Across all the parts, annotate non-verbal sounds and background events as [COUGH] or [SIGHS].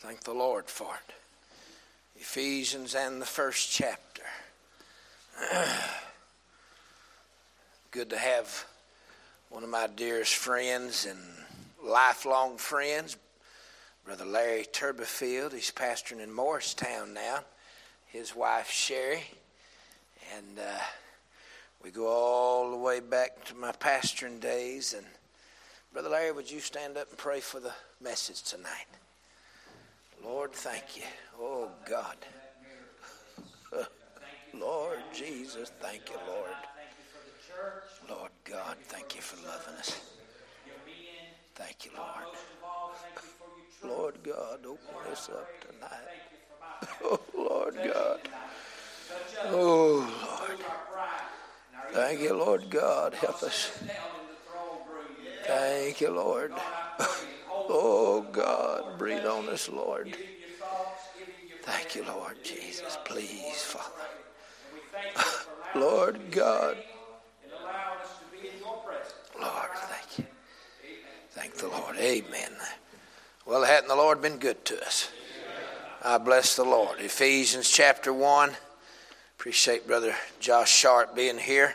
Thank the Lord for it. Ephesians and the first chapter. [CLEARS THROAT] Good to have one of my dearest friends and lifelong friends, Brother Larry Turbyfield. He's pastoring in Morristown now. His wife Sherry, and uh, we go all the way back to my pastoring days. And Brother Larry, would you stand up and pray for the message tonight? Lord, thank you. Oh, God. [LAUGHS] Lord Jesus, thank you, Lord. Lord God, thank you for loving us. Thank you, Lord. Lord God, open us up tonight. Oh, [LAUGHS] Lord God. Oh, Lord. Thank you, Lord God. Help us. Thank you, Lord. [LAUGHS] Oh, God, breathe on us, Lord. Thank you, Lord Jesus. Please, Father. Lord God. Lord, thank you. Thank the Lord. Amen. Well, hadn't the Lord been good to us? I bless the Lord. Ephesians chapter 1. Appreciate Brother Josh Sharp being here.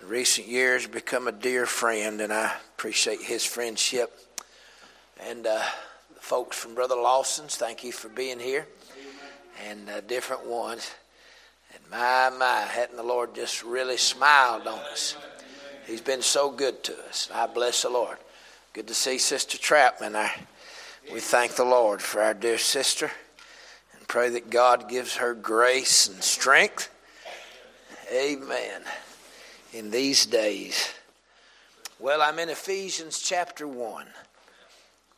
In recent years, become a dear friend, and I appreciate his friendship. And uh, the folks from Brother Lawson's, thank you for being here. And uh, different ones. And my, my, hadn't the Lord just really smiled on us? He's been so good to us. I bless the Lord. Good to see Sister Trapman. I, we thank the Lord for our dear sister and pray that God gives her grace and strength. Amen. In these days. Well, I'm in Ephesians chapter 1.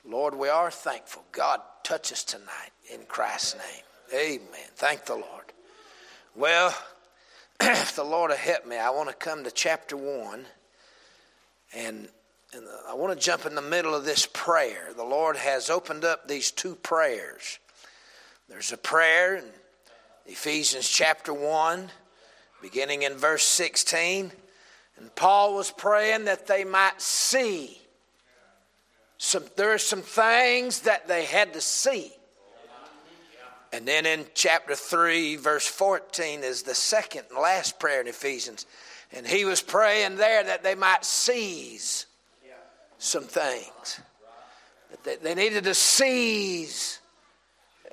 Lord, we are thankful. God, touch us tonight in Christ's name. Amen. Thank the Lord. Well, [CLEARS THROAT] if the Lord will help me, I want to come to chapter 1 and, and I want to jump in the middle of this prayer. The Lord has opened up these two prayers. There's a prayer in Ephesians chapter 1, beginning in verse 16. And Paul was praying that they might see some, there are some things that they had to see. And then in chapter 3, verse 14, is the second and last prayer in Ephesians. And he was praying there that they might seize some things. That they, they needed to seize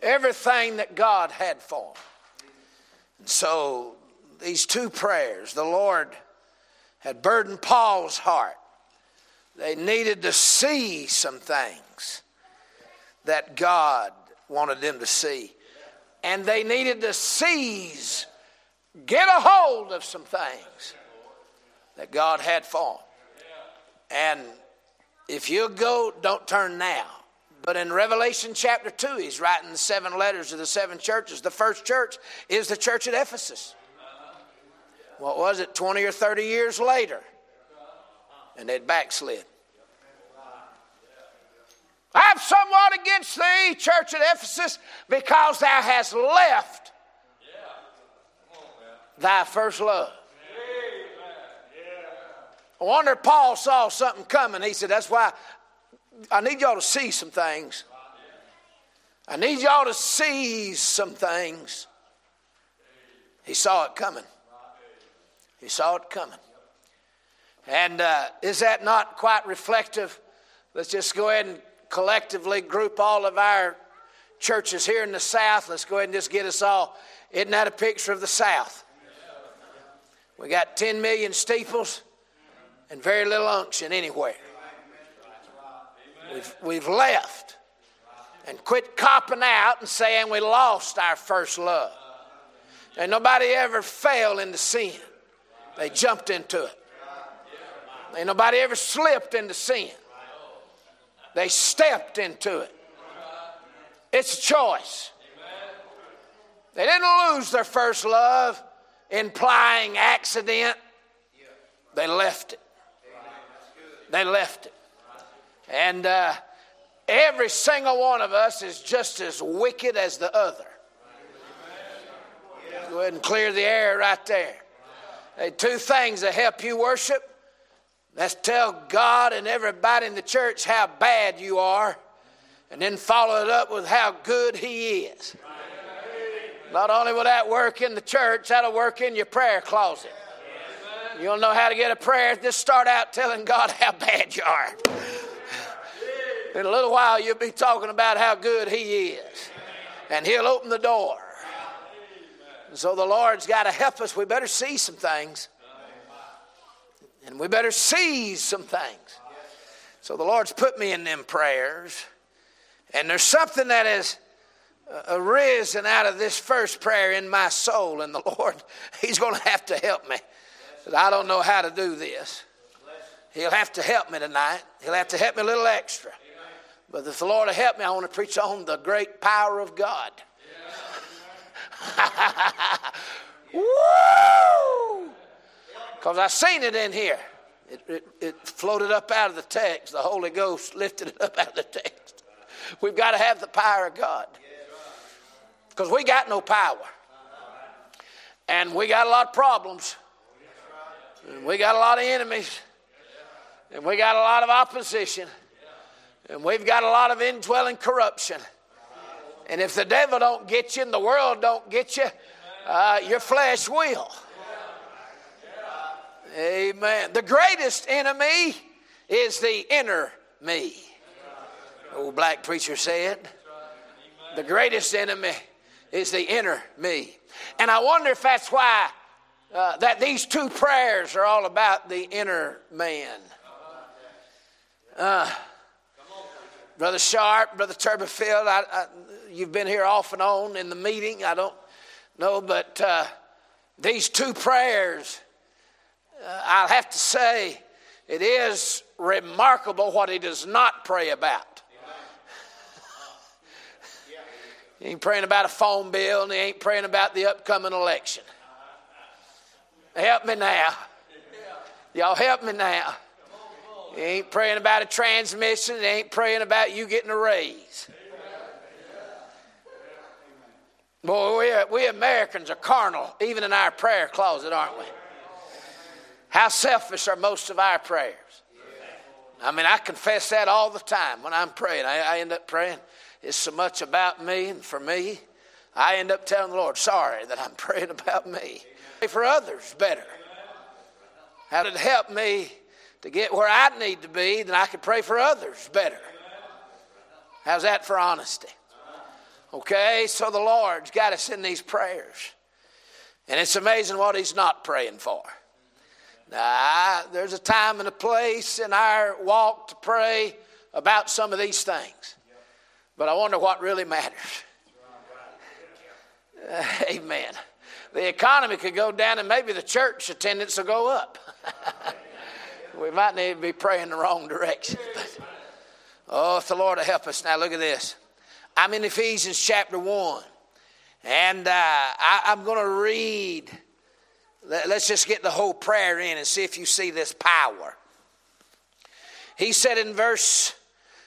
everything that God had for them. And so these two prayers, the Lord had burdened Paul's heart they needed to see some things that God wanted them to see. And they needed to seize, get a hold of some things that God had for them. And if you'll go, don't turn now. But in Revelation chapter 2, he's writing the seven letters to the seven churches. The first church is the church at Ephesus. What was it, 20 or 30 years later? and they'd backslid. I have somewhat against thee, church at Ephesus, because thou hast left thy first love. I wonder if Paul saw something coming. He said, That's why I need y'all to see some things. I need y'all to see some things. He saw it coming. He saw it coming. And uh, is that not quite reflective? Let's just go ahead and collectively group all of our churches here in the South. Let's go ahead and just get us all. Isn't that a picture of the South? We got 10 million steeples and very little unction anywhere. We've, we've left and quit copping out and saying we lost our first love. And nobody ever fell into sin, they jumped into it. Ain't nobody ever slipped into sin. They stepped into it. It's a choice. They didn't lose their first love, implying accident. They left it. They left it. And uh, every single one of us is just as wicked as the other. Go ahead and clear the air right there. Hey, two things that help you worship Let's tell God and everybody in the church how bad you are and then follow it up with how good He is. Not only will that work in the church, that'll work in your prayer closet. You don't know how to get a prayer, just start out telling God how bad you are. In a little while, you'll be talking about how good He is, and He'll open the door. And so the Lord's got to help us. We better see some things, and we better seize some things. So the Lord's put me in them prayers, and there's something that has uh, arisen out of this first prayer in my soul, and the [LAUGHS] Lord, He's going to have to help me. I don't know how to do this. He'll have to help me tonight. He'll have to help me a little extra. But if the Lord will help me, I want to preach on the great power of God. [LAUGHS] Woo! Because I seen it in here. It, it, it, floated up out of the text. The Holy Ghost [LAUGHS] lifted it up out of the text. We've got to have the power of God. Because we got no power. And we got a lot of problems. And we got a lot of enemies. And we got a lot of opposition. And we've got a lot of indwelling corruption. And if the devil don't get you and the world don't get you, uh, your flesh will. Amen. The greatest enemy is the inner me. Old black preacher said. The greatest enemy is the inner me. And I wonder if that's why uh, that these two prayers are all about the inner man. Uh, Brother Sharp, Brother Turbyfield, I, I, you've been here off and on in the meeting. I don't know, but uh, these two prayers, Uh, I'll have to say, it is remarkable what he does not pray about. he ain't praying about a phone bill and he ain't praying about the upcoming election. Help me now. Y'all help me now. He ain't praying about a transmission. He ain't praying about you getting a raise. Boy, we, we Americans are carnal, even in our prayer closet, aren't we? How selfish are most of our prayers? I mean, I confess that all the time when I'm praying. I, I end up praying, it's so much about me and for me. I end up telling the Lord, sorry that I'm [LAUGHS] praying about me. Pray for others better. How did it help me to get where I need to be, then I could pray for others better. How's that for honesty? Okay, so the Lord's got us in these prayers. And it's amazing what He's not praying for. Now, there's a time and a place in our walk to pray about some of these things. But I wonder what really matters. [LAUGHS] Amen. The economy could go down and maybe the church attendance will go up. [LAUGHS] we might need to be praying the wrong direction. But, [LAUGHS] oh, if the Lord will help us. Now, look at this. I'm in Ephesians chapter 1, and uh, I, I'm going to read. Let's just get the whole prayer in and see if you see this power. He said in verse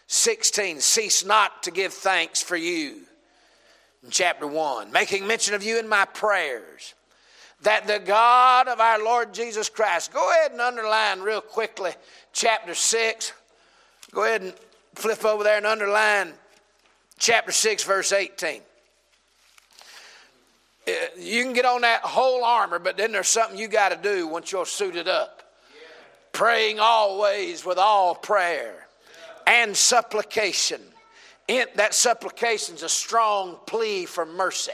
16, Cease not to give thanks for you. In chapter 1, making mention of you in my prayers that the God of our Lord Jesus Christ, go ahead and underline real quickly chapter 6. Go ahead and flip over there and underline chapter 6, verse 18. You can get on that whole armor, but then there's something you got to do once you're suited up. Praying always with all prayer and supplication. In, that supplication is a strong plea for mercy.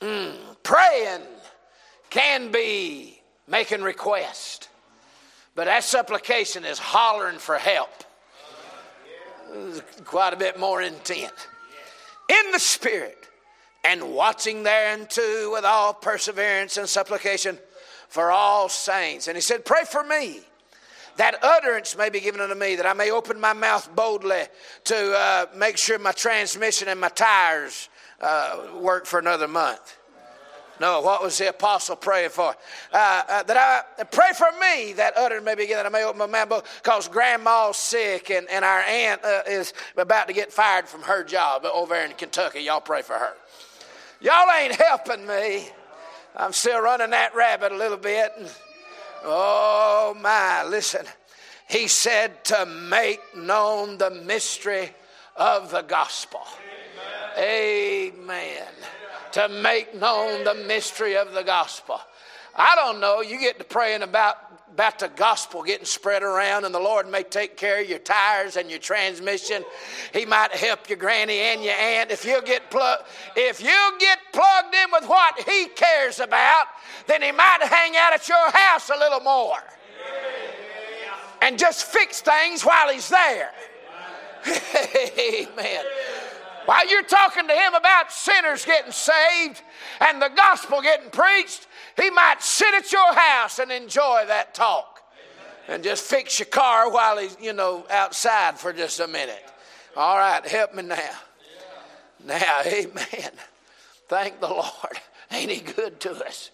Mm, praying can be making request, but that supplication is hollering for help. Quite a bit more intent. In the Spirit, and watching thereunto with all perseverance and supplication for all saints. And he said, Pray for me that utterance may be given unto me, that I may open my mouth boldly to uh, make sure my transmission and my tires uh, work for another month. No, what was the apostle praying for? Uh, uh, that I pray for me that utterance may be given, that I may open my mouth because grandma's sick and, and our aunt uh, is about to get fired from her job over in Kentucky. Y'all pray for her. Y'all ain't helping me. I'm still running that rabbit a little bit. Oh my, listen. He said to make known the mystery of the gospel. Amen. Amen. To make known the mystery of the gospel. I don't know, you get to praying about about the gospel getting spread around, and the Lord may take care of your tires and your transmission. He might help your granny and your aunt. If you get plugged, if you get plugged in with what He cares about, then He might hang out at your house a little more and just fix things while He's there. [LAUGHS] Amen. While you're talking to him about sinners getting saved and the gospel getting preached, he might sit at your house and enjoy that talk and just fix your car while he's, you know, outside for just a minute. All right, help me now. Now, [LAUGHS] amen. Thank the Lord. [LAUGHS] Ain't he good to us?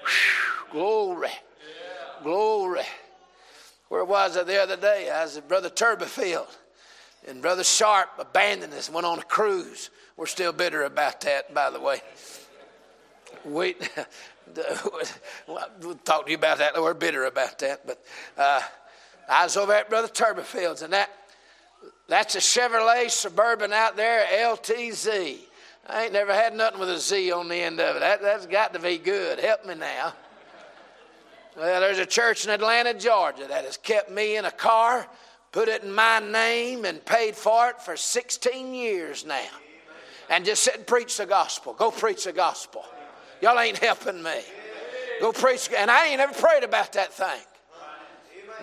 Whew, glory. Glory. Where was I the other day? I was at Brother Turbyfield. And Brother Sharp abandoned us, and went on a cruise. We're still bitter about that, by the way. We, [LAUGHS] [LAUGHS] we'll talk to you about that. We're bitter about that. But uh, I was over at Brother Turbyfield's, and that that's a Chevrolet Suburban out there, LTZ. I ain't never had nothing with a Z on the end of it. That, that's got to be good. Help me now. Well, there's a church in Atlanta, Georgia that has kept me in a car put it in my name and paid for it for 16 years now. And just sit and preach the gospel. Go preach the gospel. Y'all ain't helping me. Go preach. And I ain't ever prayed about that thing.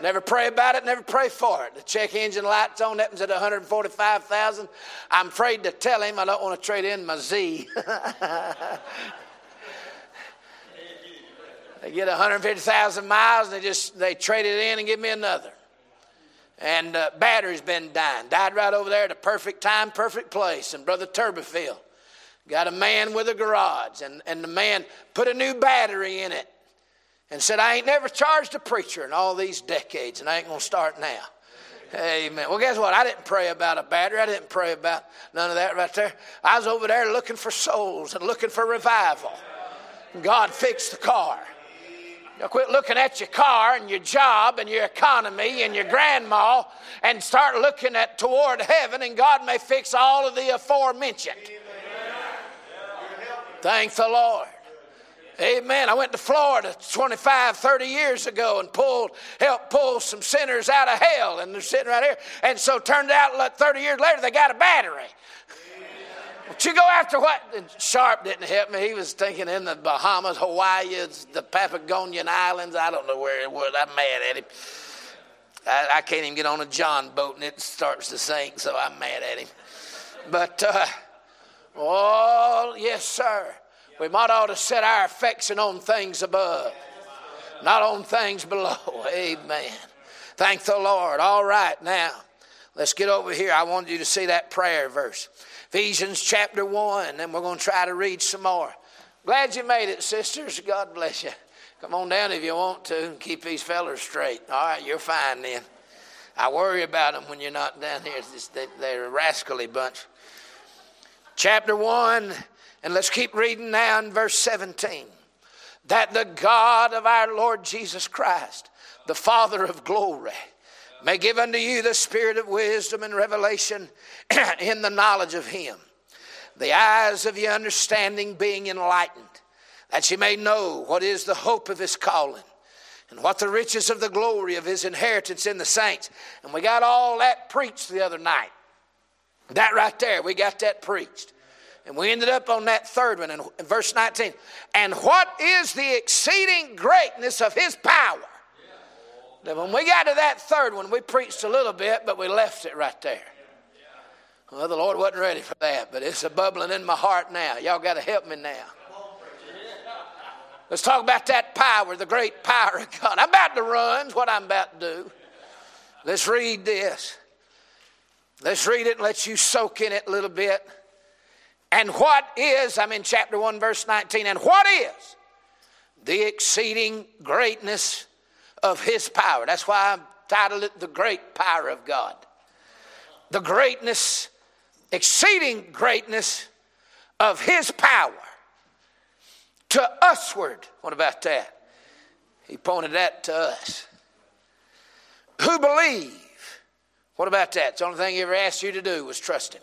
Never pray about it, never pray for it. The check engine light's on, one's at 145,000. I'm afraid to tell him I don't want to trade in my Z. [LAUGHS] they get 150,000 miles and they just they trade it in and give me another and uh, battery's been dying. Died right over there at a perfect time, perfect place. And Brother Turbyfield got a man with a garage, and, and the man put a new battery in it and said, I ain't never charged a preacher in all these decades, and I ain't to start now. Amen. Well, guess what? I didn't pray about a battery. I didn't pray about none of that right there. I was over there looking for souls and looking for revival. God fixed the car. Now quit looking at your car and your job and your economy and your grandma and start looking at toward heaven and God may fix all of the aforementioned. Thank the Lord. Amen. I went to Florida 25, 30 years ago and pulled, helped pull some sinners out of hell, and they're sitting right here. And so turned out like 30 years later they got a battery. But you go after what? Sharp didn't help me. He was thinking in the Bahamas, Hawaii, the Papagonian Islands. I don't know where it was. I'm mad at him. I, I, can't even get on a John boat and it starts to sink, so I'm mad at him. But, uh, oh, yes, sir. We might ought to set our affection on things above, not on things below. [LAUGHS] Amen. Thank the Lord. All right, now, let's get over here. I want you to see that prayer verse. Ephesians chapter 1, and we're going to try to read some more. Glad you made it, sisters. God bless you. Come on down if you want to and keep these fellers straight. All right, you're fine then. I worry about them when you're not down here. They're a rascally bunch. Chapter 1, and let's keep reading now in verse 17. That the God of our Lord Jesus Christ, the Father of glory, may give unto you the spirit of wisdom and revelation [CLEARS THROAT] in the knowledge of him, the eyes of your understanding being enlightened, that you may know what is the hope of his calling, and what the riches of the glory of his inheritance in the saints. And we got all that preached the other night. That right there, we got that preached. And we ended up on that third one in, verse 19. And what is the exceeding greatness of his power? Now, when we got to that third one, we preached a little bit, but we left it right there. Well, the Lord wasn't ready for that, but it's a bubbling in my heart now. Y'all got to help me now. Let's talk about that power, the great power of God. I'm about to run, what I'm about to do. Let's read this. Let's read it and let you soak in it a little bit. And what is, I'm in chapter 1, verse 19, and what is the exceeding greatness of his power. That's why I titled it The Great Power of God. The greatness, exceeding greatness of his power to usward. What about that? He pointed that to us. Who believe What about that? The only thing he ever asked you to do was trust him.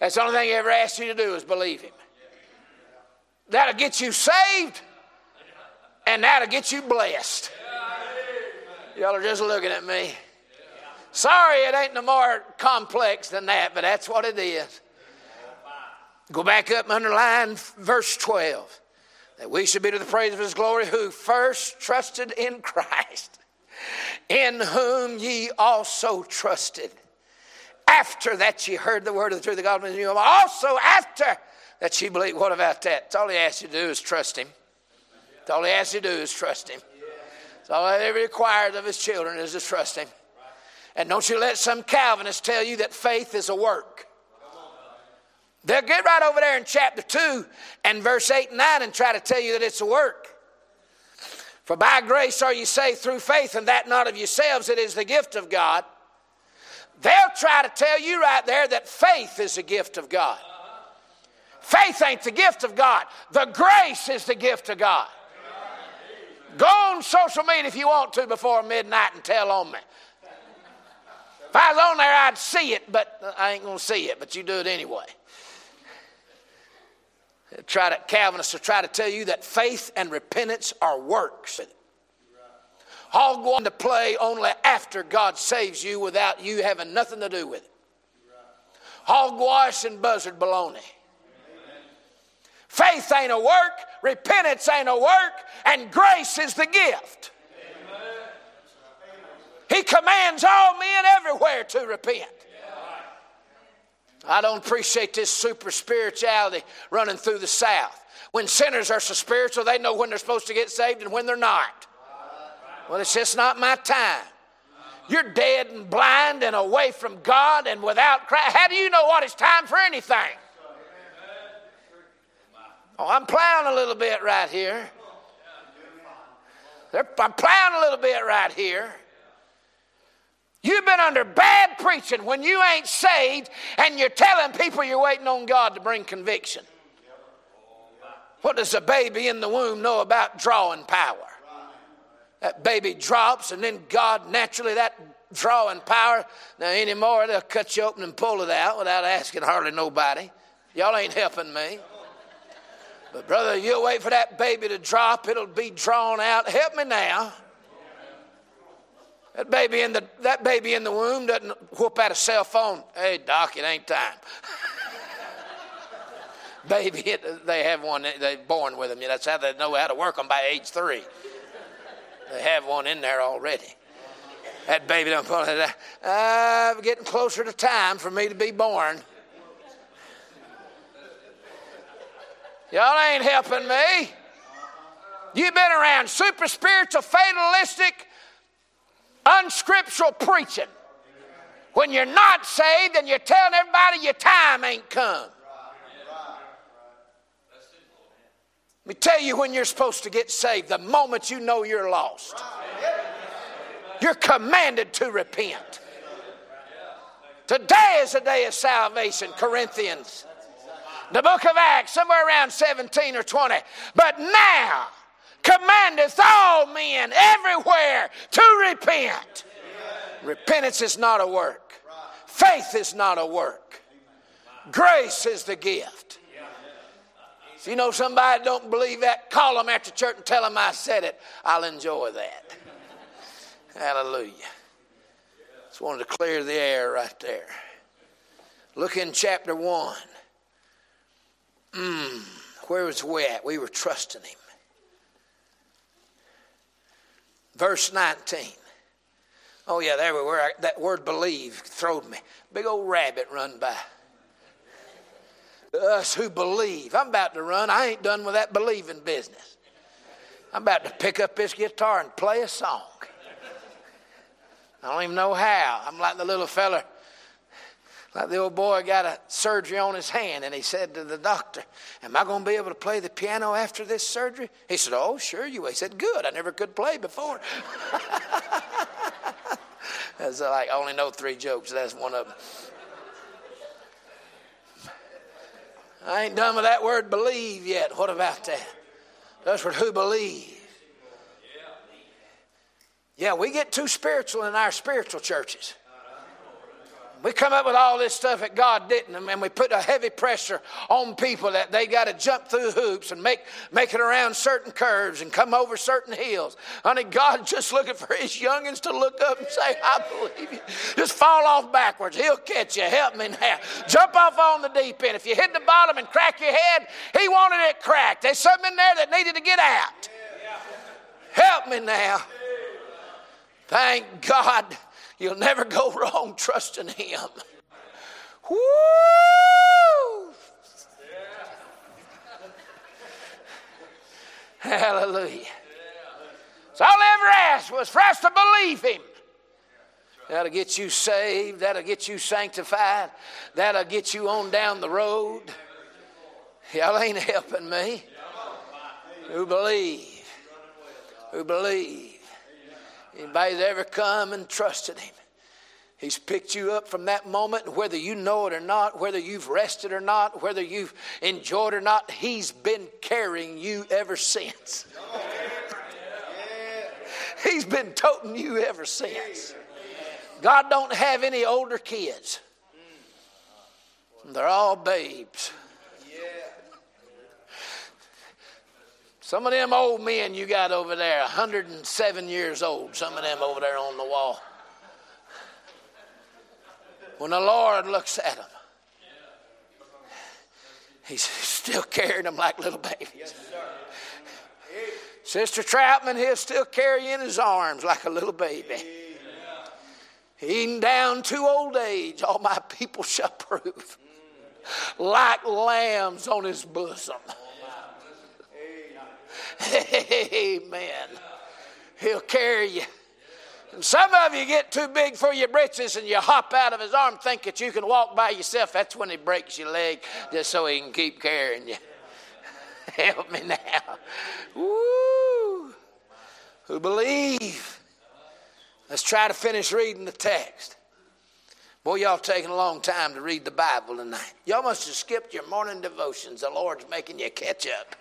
That's the only thing he ever asked you to do is believe him. That'll get you saved, and that'll get you blessed. Y'all are just looking at me. Sorry, it ain't no more complex than that, but that's what it is. Go back up and underline verse 12. That we should be to the praise of his glory who first trusted in Christ, in whom ye also trusted. After that ye heard the word of the truth of God, also after that ye believe. What about that? That's all he asks you to do is trust him. That's all he asks you to do is trust him. That's all he requires of his children is to trust him. And don't you let some Calvinists tell you that faith is a work. They'll get right over there in chapter 2 and verse 8 and 9 and try to tell you that it's a work. For by grace are you saved through faith, and that not of yourselves, it is the gift of God. They'll try to tell you right there that faith is a gift of God. Faith ain't the gift of God, the grace is the gift of God. Go on social media if you want to before midnight and tell on me. If I was on there, I'd see it, but I ain't going to see it, but you do it anyway. Try to, Calvinists will try to tell you that faith and repentance are works. All go on to play only after God saves you without you having nothing to do with it. Hogwash and buzzard baloney. Faith ain't a work, repentance ain't a work, and grace is the gift. He commands all men everywhere to repent. I don't appreciate this super spirituality running through the South. When sinners are so spiritual, they know when they're supposed to get saved and when they're not. Well, it's just not my time. You're dead and blind and away from God and without Christ. How do you know what it's time for anything? Oh, I'm plowing a little bit right here. I'm plowing a little bit right here. You've been under bad preaching when you ain't saved and you're telling people you're waiting on God to bring conviction. What does a baby in the womb know about drawing power? That baby drops, and then God naturally, that drawing power, now anymore, they'll cut you open and pull it out without asking hardly nobody. Y'all ain't helping me. But, brother, you'll wait for that baby to drop, it'll be drawn out. Help me now. That baby in the, that baby in the womb doesn't whoop out a cell phone. Hey, doc, it ain't time. [LAUGHS] baby, they have one, they're born with them. That's how they know how to work them by age three. They have one in there already. That baby don't pull it. I'm uh, getting closer to time for me to be born. Y'all ain't helping me. You've been around super spiritual, fatalistic, unscriptural preaching. When you're not saved and you're telling everybody your time ain't come. Let me tell you when you're supposed to get saved the moment you know you're lost. You're commanded to repent. Today is a day of salvation, Corinthians. The book of Acts, somewhere around 17 or 20. But now, commandeth all men everywhere to repent. Repentance is not a work, faith is not a work, grace is the gift. So you know somebody don't believe that, call them after church and tell them I said it. I'll enjoy that. [LAUGHS] Hallelujah. Just wanted to clear the air right there. Look in chapter 1. Mm, where was we at? We were trusting him. Verse 19. Oh, yeah, there we were. That word believe throwed me. Big old rabbit run by. Us who believe. I'm about to run. I ain't done with that believing business. I'm about to pick up this guitar and play a song. I don't even know how. I'm like the little fella like the old boy got a surgery on his hand, and he said to the doctor, Am I going to be able to play the piano after this surgery? He said, Oh, sure you will. He said, Good. I never could play before. [LAUGHS] That's like, I only know three jokes. That's one of them. I ain't done with that word believe yet. What about that? That's what who believe. Yeah, we get too spiritual in our spiritual churches. We come up with all this stuff that God didn't, and we put a heavy pressure on people that they got to jump through hoops and make, make it around certain curves and come over certain hills. Honey, God's [LAUGHS] just looking for His youngins to look up and say, I believe you. Just fall off backwards. He'll catch you. Help me now. Jump off on the deep end. If you hit the bottom and crack your head, He wanted it cracked. There's something in there that needed to get out. Help me now. Thank God You'll never go [LAUGHS] wrong trusting Him. Woo! Hallelujah. So all I ever asked was for us to believe Him. That'll get you saved. That'll get you sanctified. That'll get you on down the road. Y'all ain't helping me. Who believe? Who believe? Anybody's ever come and trusted Him. He's picked you up from that moment, whether you know it or not, whether you've rested or not, whether you've enjoyed or not, He's been carrying you ever since. He's been toting you ever since. God don't have any older kids. They're all babes. Some of them old men you got over there, 107 years old, some of them over there on the wall. When the Lord looks at them, He's still carrying them like little babies. Yes, Sister Troutman, he'll still carry you in his arms like a little baby. Even down to old age, all my people shall [LAUGHS] prove, like lambs on his bosom. Amen. He'll carry you. And some of you get too big for your britches and you hop out of his arm, think that you can walk by yourself. That's when he breaks your leg just so he can keep carrying you. [LAUGHS] Help me now. Woo. Who believe? Let's try to finish reading the text. Boy, y'all taking a long time to read the Bible tonight. Y'all must have skipped your morning devotions. The Lord's making you catch up.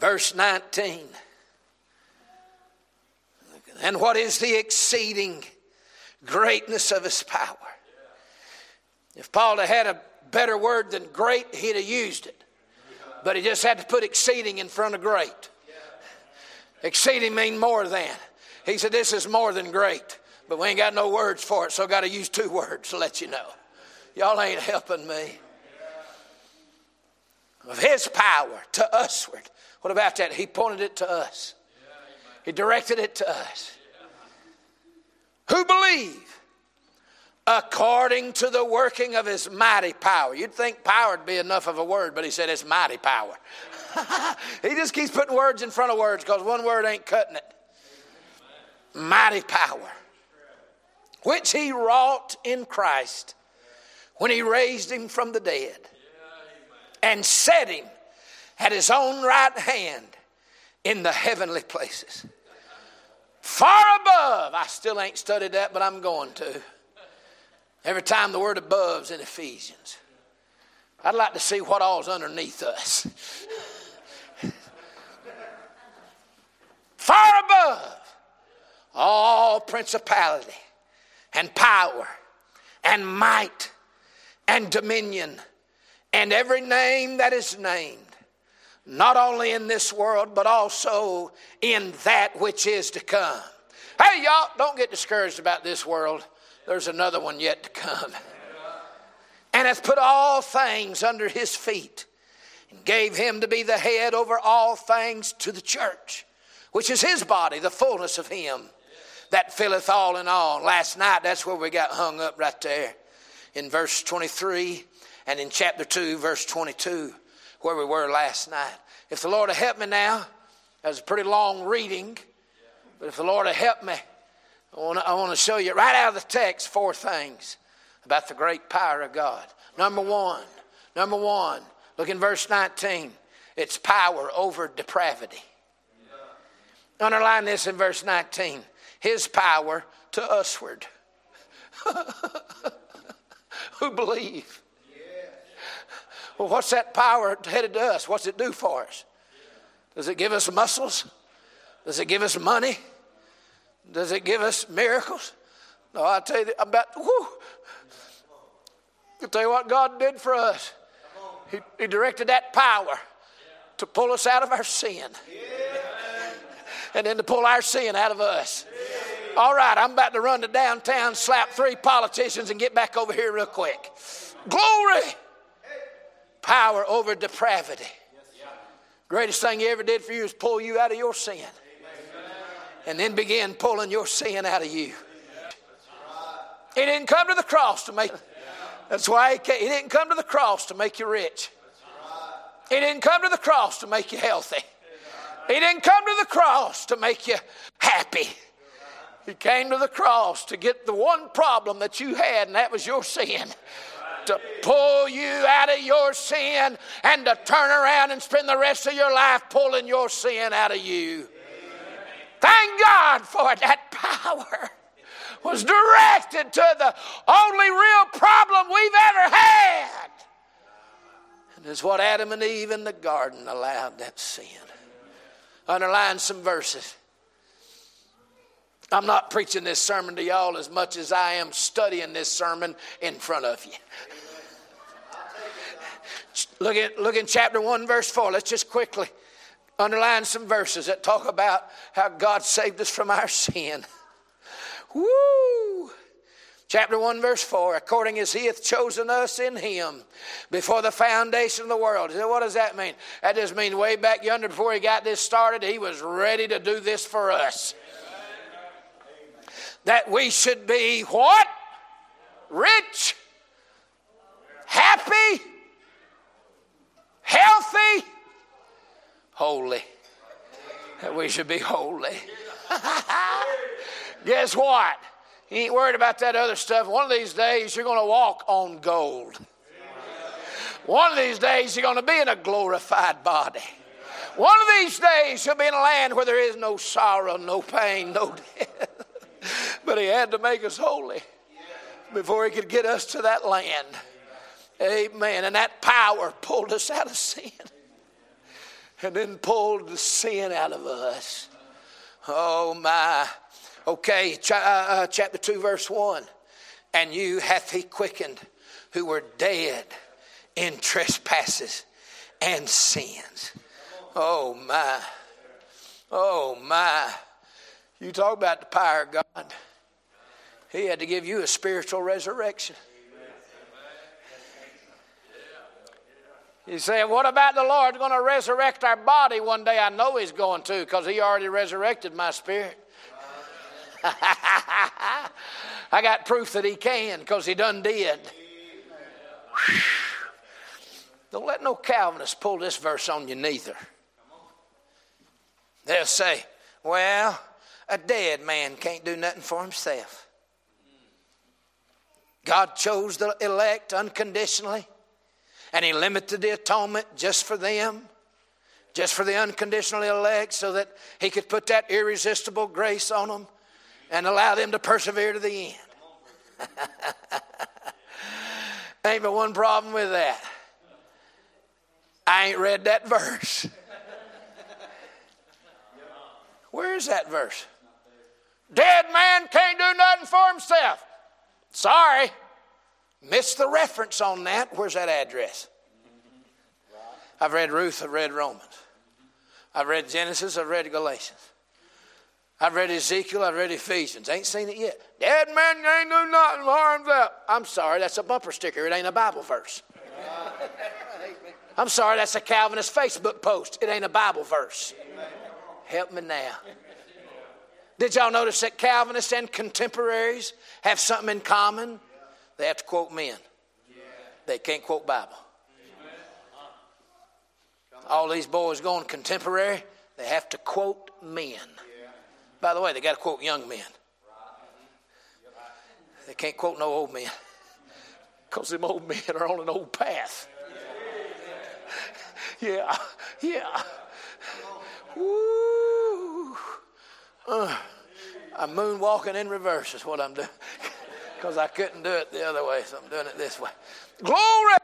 Verse 19. And what is the exceeding greatness of his power? If Paul had had a better word than great, he'd have used it. But he just had to put exceeding in front of great. Exceeding mean more than. He said, This is more than great. But we ain't got no words for it, so I got to use two words to let you know. Y'all ain't helping me. Of his power to usward what about that? He pointed it to us, He directed it to us. Who believe? According to the working of his mighty power. You'd think power would be enough of a word, but he said it's mighty power. [LAUGHS] he just keeps putting words in front of words because one word ain't cutting it. Mighty power. Which he wrought in Christ when he raised him from the dead and set him at his own right hand in the heavenly places. Far above, I still ain't studied that, but I'm going to. Every time the word above's in Ephesians. I'd like to see what all's underneath us. [LAUGHS] Far above all principality and power and might and dominion and every name that is named not only in this world, but also in that which is to come. Hey, y'all, don't get discouraged about this world. There's another one yet to come. And hath put all things under his feet, and gave him to be the head over all things to the church, which is his body, the fullness of him that filleth all in all. Last night, that's where we got hung up right there in verse 23 and in chapter 2, verse 22 where we were last night. If the Lord will help me now, that was a pretty long reading, but if the Lord will help me, I want, to, show you right out of the text four things about the great power of God. Number one, number one, look in verse 19. It's power over depravity. Underline this in verse 19. His power to usward. [LAUGHS] Who believe? Well, what's that power headed to us? What's it do for us? Does it give us muscles? Does it give us money? Does it give us miracles? No, I tell you, about, whoo. I'll tell you what God did for us. He, he directed that power to pull us out of our sin and then to pull our sin out of us. All right, I'm about to run to downtown, slap three politicians, and get back over here real quick. Glory! Power over depravity. Greatest thing he ever did for you is pull you out of your sin and then begin pulling your sin out of you. He didn't come to the cross to make. That's why he, he didn't come to the cross to make you rich. He didn't come to the cross to make you healthy. He didn't come to the cross to make you happy. He came to the cross to get the one problem that you had, and that was your sin. To pull you out of your sin and to turn around and spend the rest of your life pulling your sin out of you. Thank God for that power was directed to the only real problem we've ever had. And it's what Adam and Eve in the garden allowed that sin. Underline some verses. I'm not preaching this sermon to y'all as much as I am studying this sermon in front of you. Look at look in chapter 1 verse 4. Let's just quickly underline some verses that talk about how God saved us from our sin. [LAUGHS] Woo! Chapter 1, verse 4 according as he hath chosen us in him before the foundation of the world. What does that mean? That just means way back yonder before he got this started, he was ready to do this for us. That we should be what? Rich, happy, healthy, holy. That we should be holy. [LAUGHS] Guess what? You ain't worried about that other stuff. One of these days, you're going to walk on gold. One of these days, you're going to be in a glorified body. One of these days, you'll be in a land where there is no sorrow, no pain, no death. [LAUGHS] but He had to make us holy before He could get us to that land. Amen. And that power pulled us out of sin and then pulled the sin out of us. Oh, my. Okay, ch- uh, uh, chapter 2, verse 1. And you hath he quickened who were dead in trespasses and sins. Oh, my. Oh, my. You talk about the power of God. He had to give you a spiritual resurrection. You say, what about the Lord going to resurrect our body one day? I know He's going to because He already resurrected my spirit. [LAUGHS] I got proof that he can because he done did. Don't let no Calvinist pull this verse on you neither. They'll say, well, a dead man can't do nothing for himself. God chose the elect unconditionally, and He limited the atonement just for them, just for the unconditionally elect, so that He could put that irresistible grace on them and allow them to persevere to the end. [LAUGHS] ain't but one problem with that. I ain't read that verse. [LAUGHS] Where is that verse? Dead man can't do nothing for himself. Sorry. Missed the reference on that. Where's that address? I've read Ruth, I've read Romans. I've read Genesis, I've read Galatians. I've read Ezekiel, I've read Ephesians. Ain't seen it yet. Dead man ain't do nothing for himself. I'm sorry, that's a bumper sticker. It ain't a Bible verse. I'm sorry, that's a Calvinist Facebook post. It ain't a Bible verse. Help me now. Did y'all notice that Calvinists and contemporaries have something in common? They have to quote men. They can't quote Bible. All these boys going contemporary, they have to quote men. By the way, they got to quote young men. They can't quote no old men because them old men are on an old path. yeah, yeah. Woo. Uh, I'm moonwalking in reverse is what I'm doing because I couldn't do it the other way, so I'm doing it this way. Glory!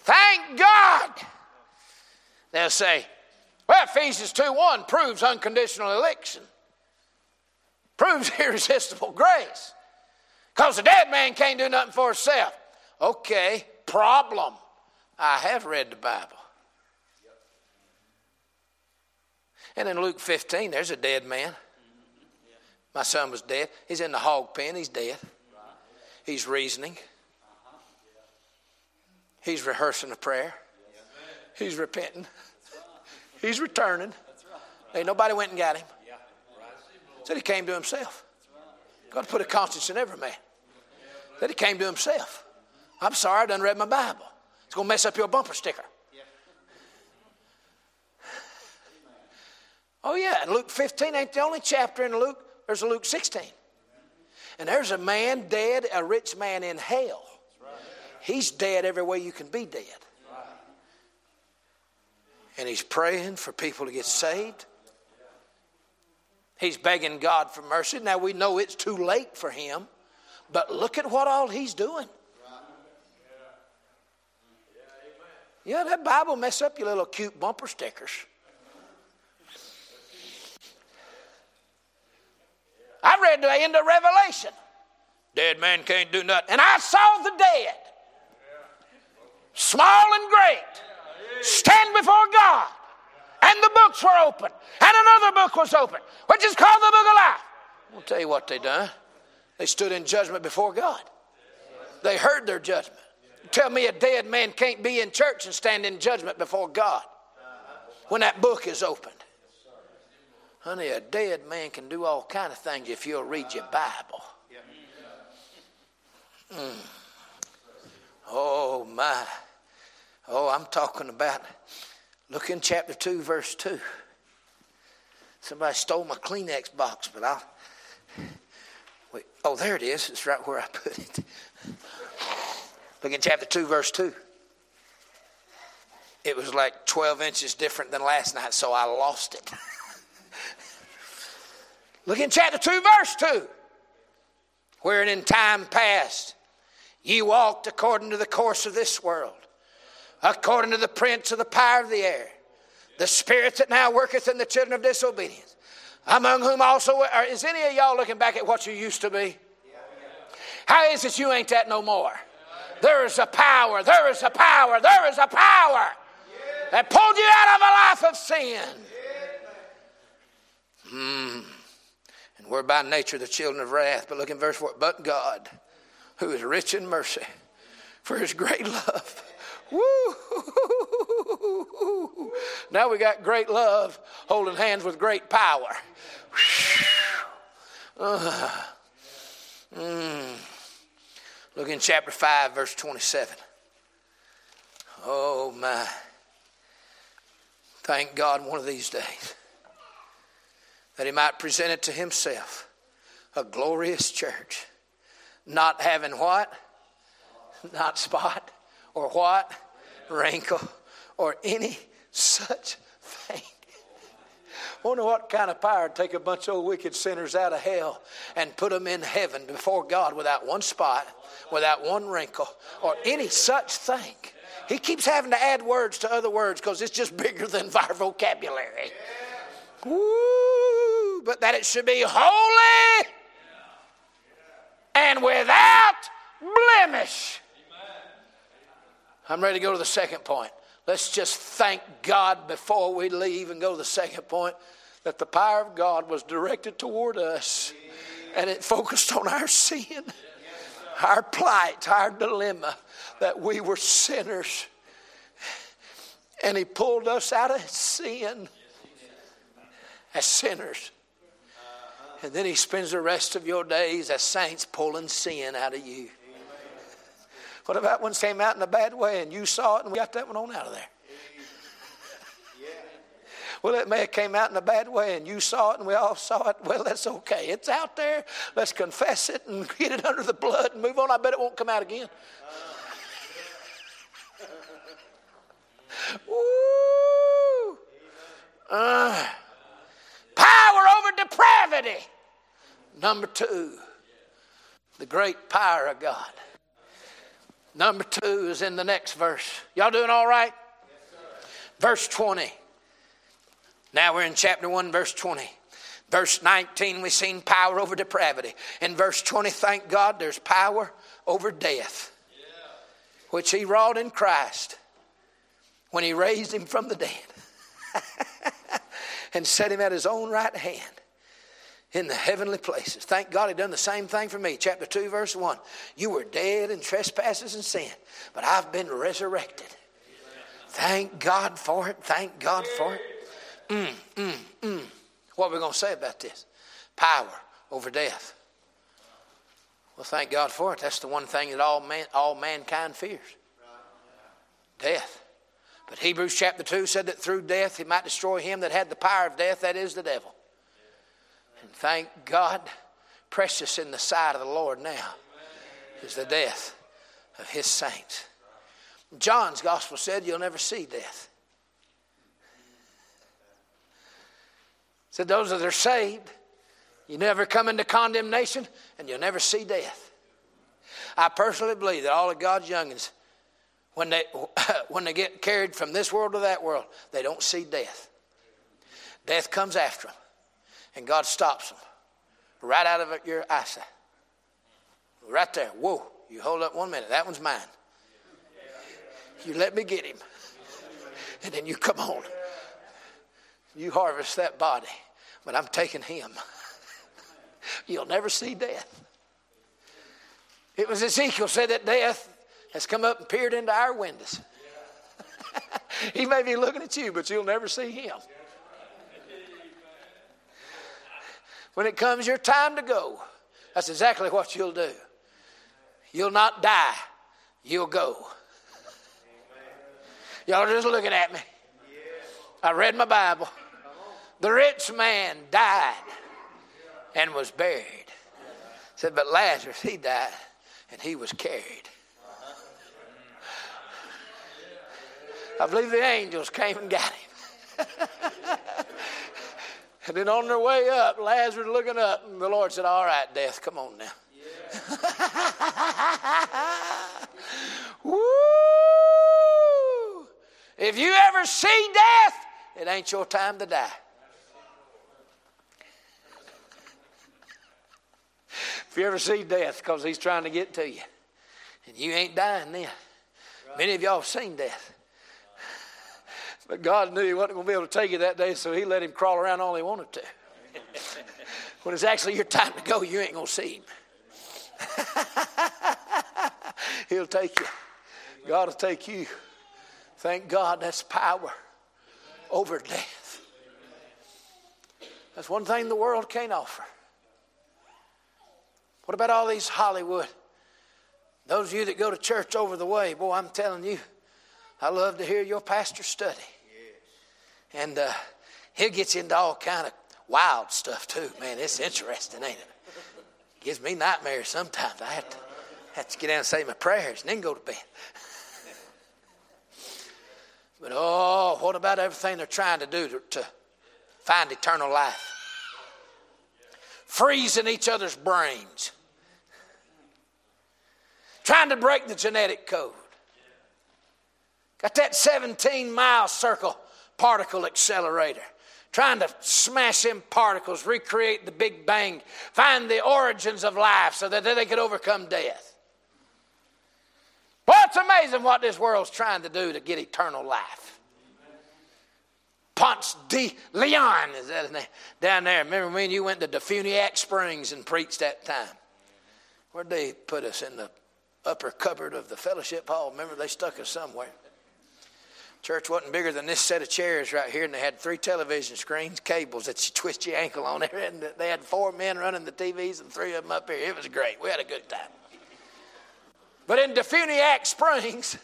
Thank God! They'll say, well, Ephesians 2 1 proves unconditional election. Proves [LAUGHS] irresistible grace. Because the dead man can't do nothing for himself. Okay, problem. I have read the Bible. And in Luke 15, there's a dead man. My son was dead. He's in the hog pen. He's dead. He's reasoning. He's rehearsing a prayer. He's repenting. He's returning. Ain't nobody went and got him. Said he came to himself. Got to put a conscience in every man. Said he came to himself. I'm sorry, I done read my Bible. It's going to mess up your bumper sticker. Oh, yeah, and Luke 15 ain't the only chapter in Luke. There's Luke 16. And there's a man dead, a rich man in hell. He's dead every way you can be dead. And he's praying for people to get saved. He's begging God for mercy. Now we know it's too late for him, but look at what all he's doing. Yeah, that Bible mess up your little cute bumper stickers. I read the end of Revelation. Dead man can't do nothing. And I saw the dead, small and great, stand before God. And the books were open. And another book was open, which is called the Book of Life. I'll tell you what they done. They stood in judgment before God. They heard their judgment. Tell me a dead man can't be in church and stand in judgment before God when that book is opened. Honey, a dead man can do all kind of things if you'll read your Bible. Mm. Oh my. Oh, I'm talking about look in chapter 2, verse 2. Somebody stole my Kleenex box, but I'll wait. Oh, there it is. It's right where I put it. Look in chapter 2, verse 2. It was like 12 inches different than last night, so I lost it. [LAUGHS] Look in chapter 2, verse 2. Wherein in time past ye walked according to the course of this world, according to the prince of the power of the air, the spirit that now worketh in the children of disobedience, among whom also is any of y'all looking back at what you used to be? How is it you ain't that no more? There is a power, there is a power, there is a power that pulled you out of a life of sin. Hmm. And we're by nature the children of wrath. But look in verse 4 But God, who is rich in mercy, for his great love. Woo! Now we got great love holding hands with great power. Uh, mm. Look in chapter 5, verse 27. Oh, my. Thank God one of these days that he might present it to himself a glorious church, not having what? Not spot or what? Wrinkle or any such thing. Wonder what kind of power take a bunch of wicked sinners out of hell and put them in heaven before God without one spot, without one wrinkle, or any such thing. He keeps having to add words to other words because it's just bigger than [LAUGHS] our vocabulary. Woo! But that it should be holy and without blemish. I'm ready to go to the second point. Let's just thank God before we leave and go to the second point that the power of God was directed toward us and it focused on our sin, our plight, our dilemma, that we were sinners. And He pulled us out of sin as sinners. And then He spends the rest of your days as saints pulling sin out of you. What about one came out in a bad way and you saw it and we got that one on out of there? Well, it may have came out in a bad way and you saw it and we all saw it. Well, that's okay. It's out there. Let's confess it and [LAUGHS] get it under the blood and move on. I bet it won't come out again. [LAUGHS] Woo! Uh, power over depravity. Number two, the great power of God. Number two is in the next verse. Y'all doing all right? Yes, verse 20. Now we're in chapter 1, verse 20. Verse 19, we've seen power over depravity. In verse 20, thank God there's power over death, which he wrought in Christ when he raised him from the dead [LAUGHS] and set him at his own right hand in the heavenly places. Thank God he done the same thing for me. Chapter 2, verse 1. You were dead in trespasses and sin, but I've been resurrected. Thank God for it. Thank God for it. Mm, mm, mm. What are we going to say about this? Power over death. Well, thank God for it. That's the one thing that all, man, all mankind fears death. But Hebrews chapter 2 said that through death he might destroy him that had the power of death, that is the devil. And thank God, precious in the sight of the Lord now is the death of his saints. John's gospel said you'll never see death. said those that are saved, you never come into condemnation and you'll never see death. I personally believe that all of God's youngins, when they, [LAUGHS] when they get carried from this world to that world, they don't see death. Death comes after them, and God stops them right out of your eyesight. Right there. Whoa, you hold up one minute. That one's mine. You let me get him. And then you come on. You harvest that body but I'm taking him. You'll never see death. It was Ezekiel said that death has come up and peered into our windows. [LAUGHS] he may be looking at you, but you'll never see him. When it comes your time to go, that's exactly what you'll do. You'll not die, you'll go. Y'all are just looking at me. I read my Bible. The rich man died and was buried. Said, but Lazarus, he died and he was carried. I believe the angels came and got him. [LAUGHS] and then on their way up, Lazarus looking up, and the Lord said, All right, death, come on now. [LAUGHS] Woo! If you ever see death, it ain't your time to die. If you ever see death, because he's trying to get to you, and you ain't dying then. Right. Many of y'all have seen death. But God knew he wasn't going to be able to take you that day, so he let him crawl around all he wanted to. [LAUGHS] when it's actually your time to go, you ain't going to see him. [LAUGHS] He'll take you. God will take you. Thank God that's power over death. That's one thing the world can't offer. What about all these Hollywood? Those of you that go to church over the way, boy, I'm telling you, I love to hear your pastor study. And uh, he gets into all kind of wild stuff too. Man, it's interesting, ain't it? Gives me nightmares sometimes. I have to, have to get down and say my prayers and then go to bed. [LAUGHS] but oh, what about everything they're trying to do to, to find eternal life? Freezing each other's brains trying to break the genetic code. Got that 17 mile circle particle accelerator, trying to smash in particles, recreate the Big Bang, find the origins of life so that they could overcome death. Well, it's amazing what this world's trying to do to get eternal life. Ponce de Leon is that his name? Down there. Remember when you went to Defuniak Springs and preached that time? Where'd they put us in the upper cupboard of the fellowship hall. Remember, they stuck us somewhere. Church wasn't bigger than this set of chairs right here, and they had three television screens, cables that you [LAUGHS] twist your ankle on there, and they had four men running the TVs and three of them up here. It was great. We had a good time. But in Defuniak Springs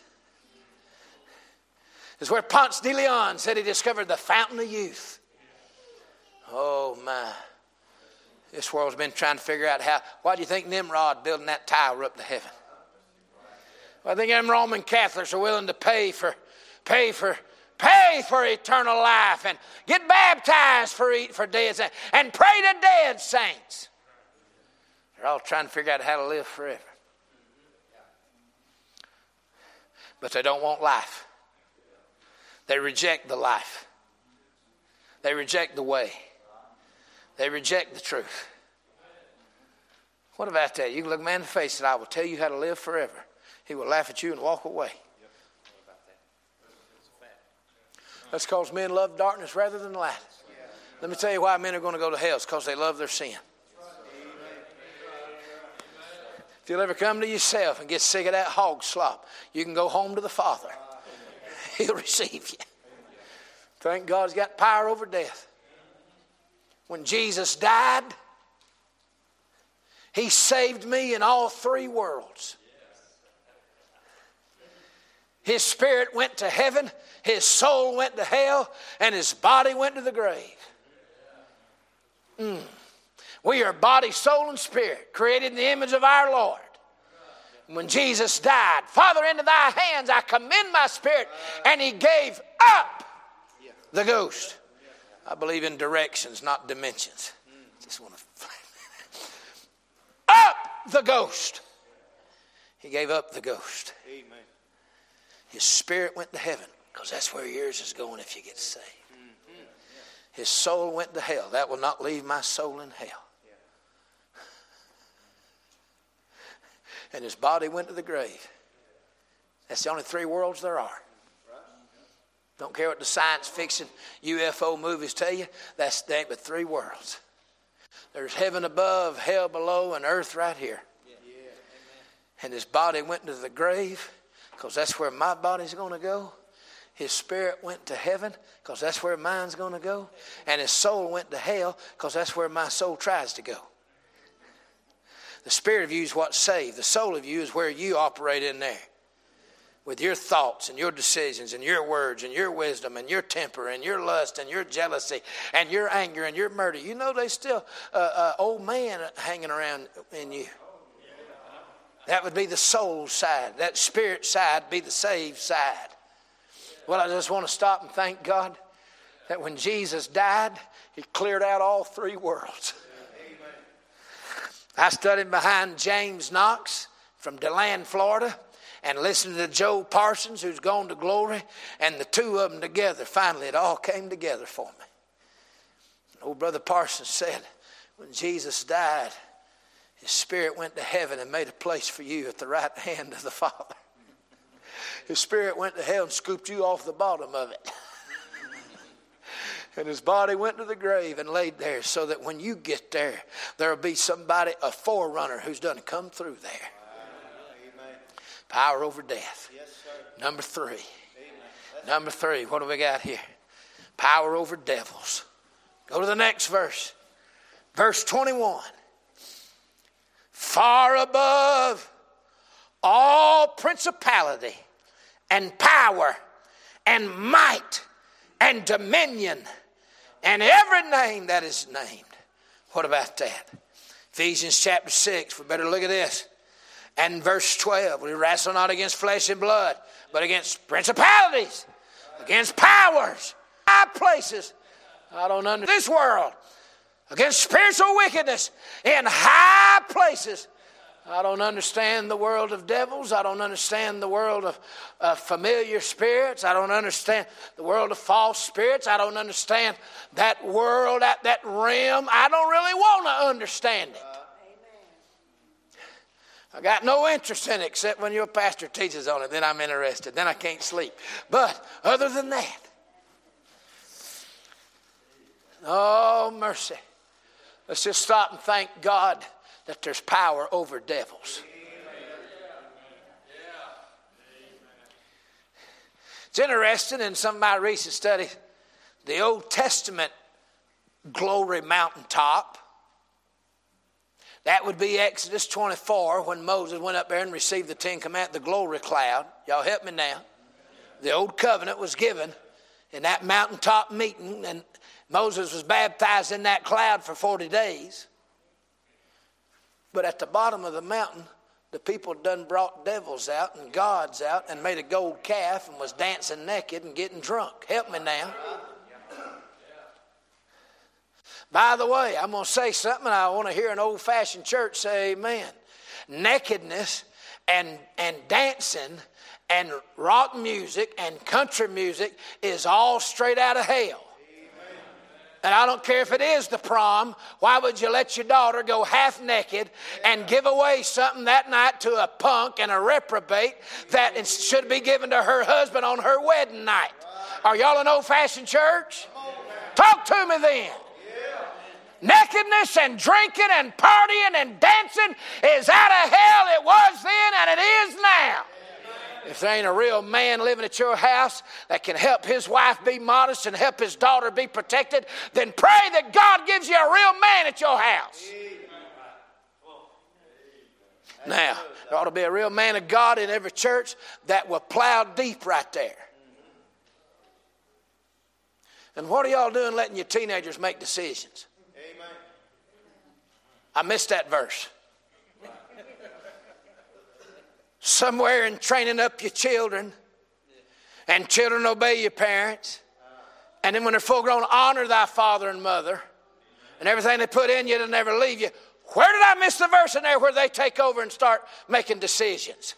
[LAUGHS] is where Ponce de Leon said he discovered the fountain of youth. Oh, my. This world's been trying to figure out how. Why do you think Nimrod building that tower up to heaven? Well, I think them Roman Catholics are willing to pay for, pay for, pay for eternal life and get baptized for, for dead saints and pray to dead saints. They're all trying to figure out how to live forever. But they don't want life. They reject the life. They reject the way. They reject the truth. What about that? You can look man in the face and I will tell you how to live forever. He will laugh at you and walk away. That's because men love darkness rather than light. Let me tell you why men are going to go to hell. It's because they love their sin. If you'll ever come to yourself and get sick of that hog slop, you can go home to the Father. [LAUGHS] He'll receive you. Thank God he's got power over death. When Jesus died, he saved me in all three worlds. His spirit went to heaven, his soul went to hell, and his body went to the grave. Mm. We are body, soul, and spirit, created in the image of our Lord. When Jesus died, Father, into thy hands I commend my spirit, and he gave up the ghost. I believe in directions, not dimensions. Just want to [LAUGHS] up the ghost. He gave up the ghost. Amen. His spirit went to heaven because that's where yours is going if you get saved. His soul went to hell. That will not leave my soul in hell. And his body went to the grave. That's the only three worlds there are. Don't care what the science fiction UFO movies tell you, that's ain't but three worlds. There's heaven above, hell below, and earth right here. And his body went to the grave because that's where my body's going to go. His spirit went to heaven because that's where mine's going to go. And his soul went to hell because that's where my soul tries to go. The spirit of you is what's saved. The soul of you is where you operate in there with your thoughts and your decisions and your words and your wisdom and your temper and your lust and your jealousy and your anger and your murder. You know there's still an uh, uh, old man hanging around in you. That would be the soul side. That spirit side be the saved side. Well, I just want to stop and thank God that when Jesus died, He cleared out all three worlds. I studied behind James Knox from DeLand, Florida and listening to Joe Parsons, who's gone to glory, and the two of them together, finally it all came together for me. Old Brother Parsons said, when Jesus died, his spirit went to heaven and made a place for you at the right hand of the Father. His spirit went to hell and scooped you off the bottom of it. and his body went to the grave and laid there so that when you get there, there'll be somebody, a forerunner, who's done to come through there. Power over death. Yes, Number three. Number three. What do we got here? Power over devils. Go to the next verse. Verse 21. Far above all principality and power and might and dominion and every name that is named. What about that? Ephesians chapter 6. We better look at this. And verse 12, we wrestle not against flesh and blood, but against principalities, against powers, high places. I don't understand this world, against spiritual wickedness in high places. I don't understand the world of devils. I don't understand the world of familiar spirits. I don't understand the world of false spirits. I don't understand that world, that, that realm. I don't really want to understand it. I got no interest in it except when your pastor teaches on it. Then I'm interested. Then I can't sleep. But other than that, oh, mercy. Let's just stop and thank God that there's power over devils. It's interesting in some of my recent studies, the Old Testament glory mountaintop that would be Exodus 24 when Moses went up there and received the Ten Commandments, the glory cloud. Y'all help me now. The old covenant was given in that mountaintop meeting, and Moses was baptized in that cloud for 40 days. But at the bottom of the mountain, the people done brought devils out and gods out and made a gold calf and was dancing naked and getting drunk. Help me now. By the way, I'm going to say something I want to hear an old fashioned church say amen. Nakedness and, and dancing and rock music and country music is all straight out of hell. And I don't care if it is the prom. Why would you let your daughter go half naked and give away something that night to a punk and a reprobate that should be given to her husband on her wedding night? Are y'all an old fashioned church? Talk to me then. Nakedness and drinking and partying and dancing is out of hell. It was then and it is now. If there ain't a real man living at your house that can help his wife be modest and help his daughter be protected, then pray that God gives you a real man at your house. Now, there ought to be a real man of God in every church that will plow deep right there. And what are y'all doing letting your teenagers make decisions? I missed that verse somewhere in training up your children, and children obey your parents. And then when they're full grown, honor thy father and mother. And everything they put in you, to never leave you. Where did I miss the verse in there where they take over and start making decisions?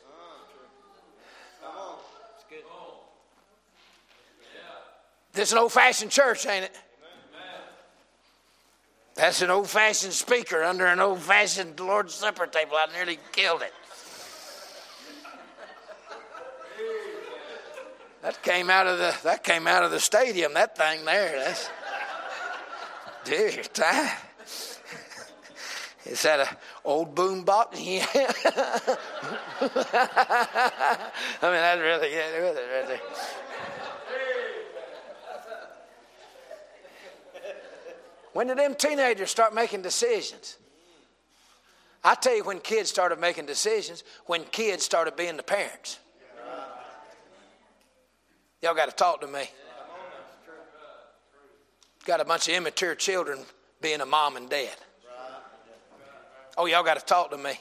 This is an old fashioned church, ain't it? That's an old fashioned speaker under an old fashioned Lord's Supper table. I nearly killed it. That came out of the that came out of the stadium. That thing there. That's dear time. Is that an old boom box? [LAUGHS] Yeah. I mean, that's really good with it right. When did them teenagers start making decisions? I tell you when kids started making decisions, when kids started being the parents. Y'all got to talk to me. Got a bunch of immature children being a mom and dad. Oh, y'all got to talk to me.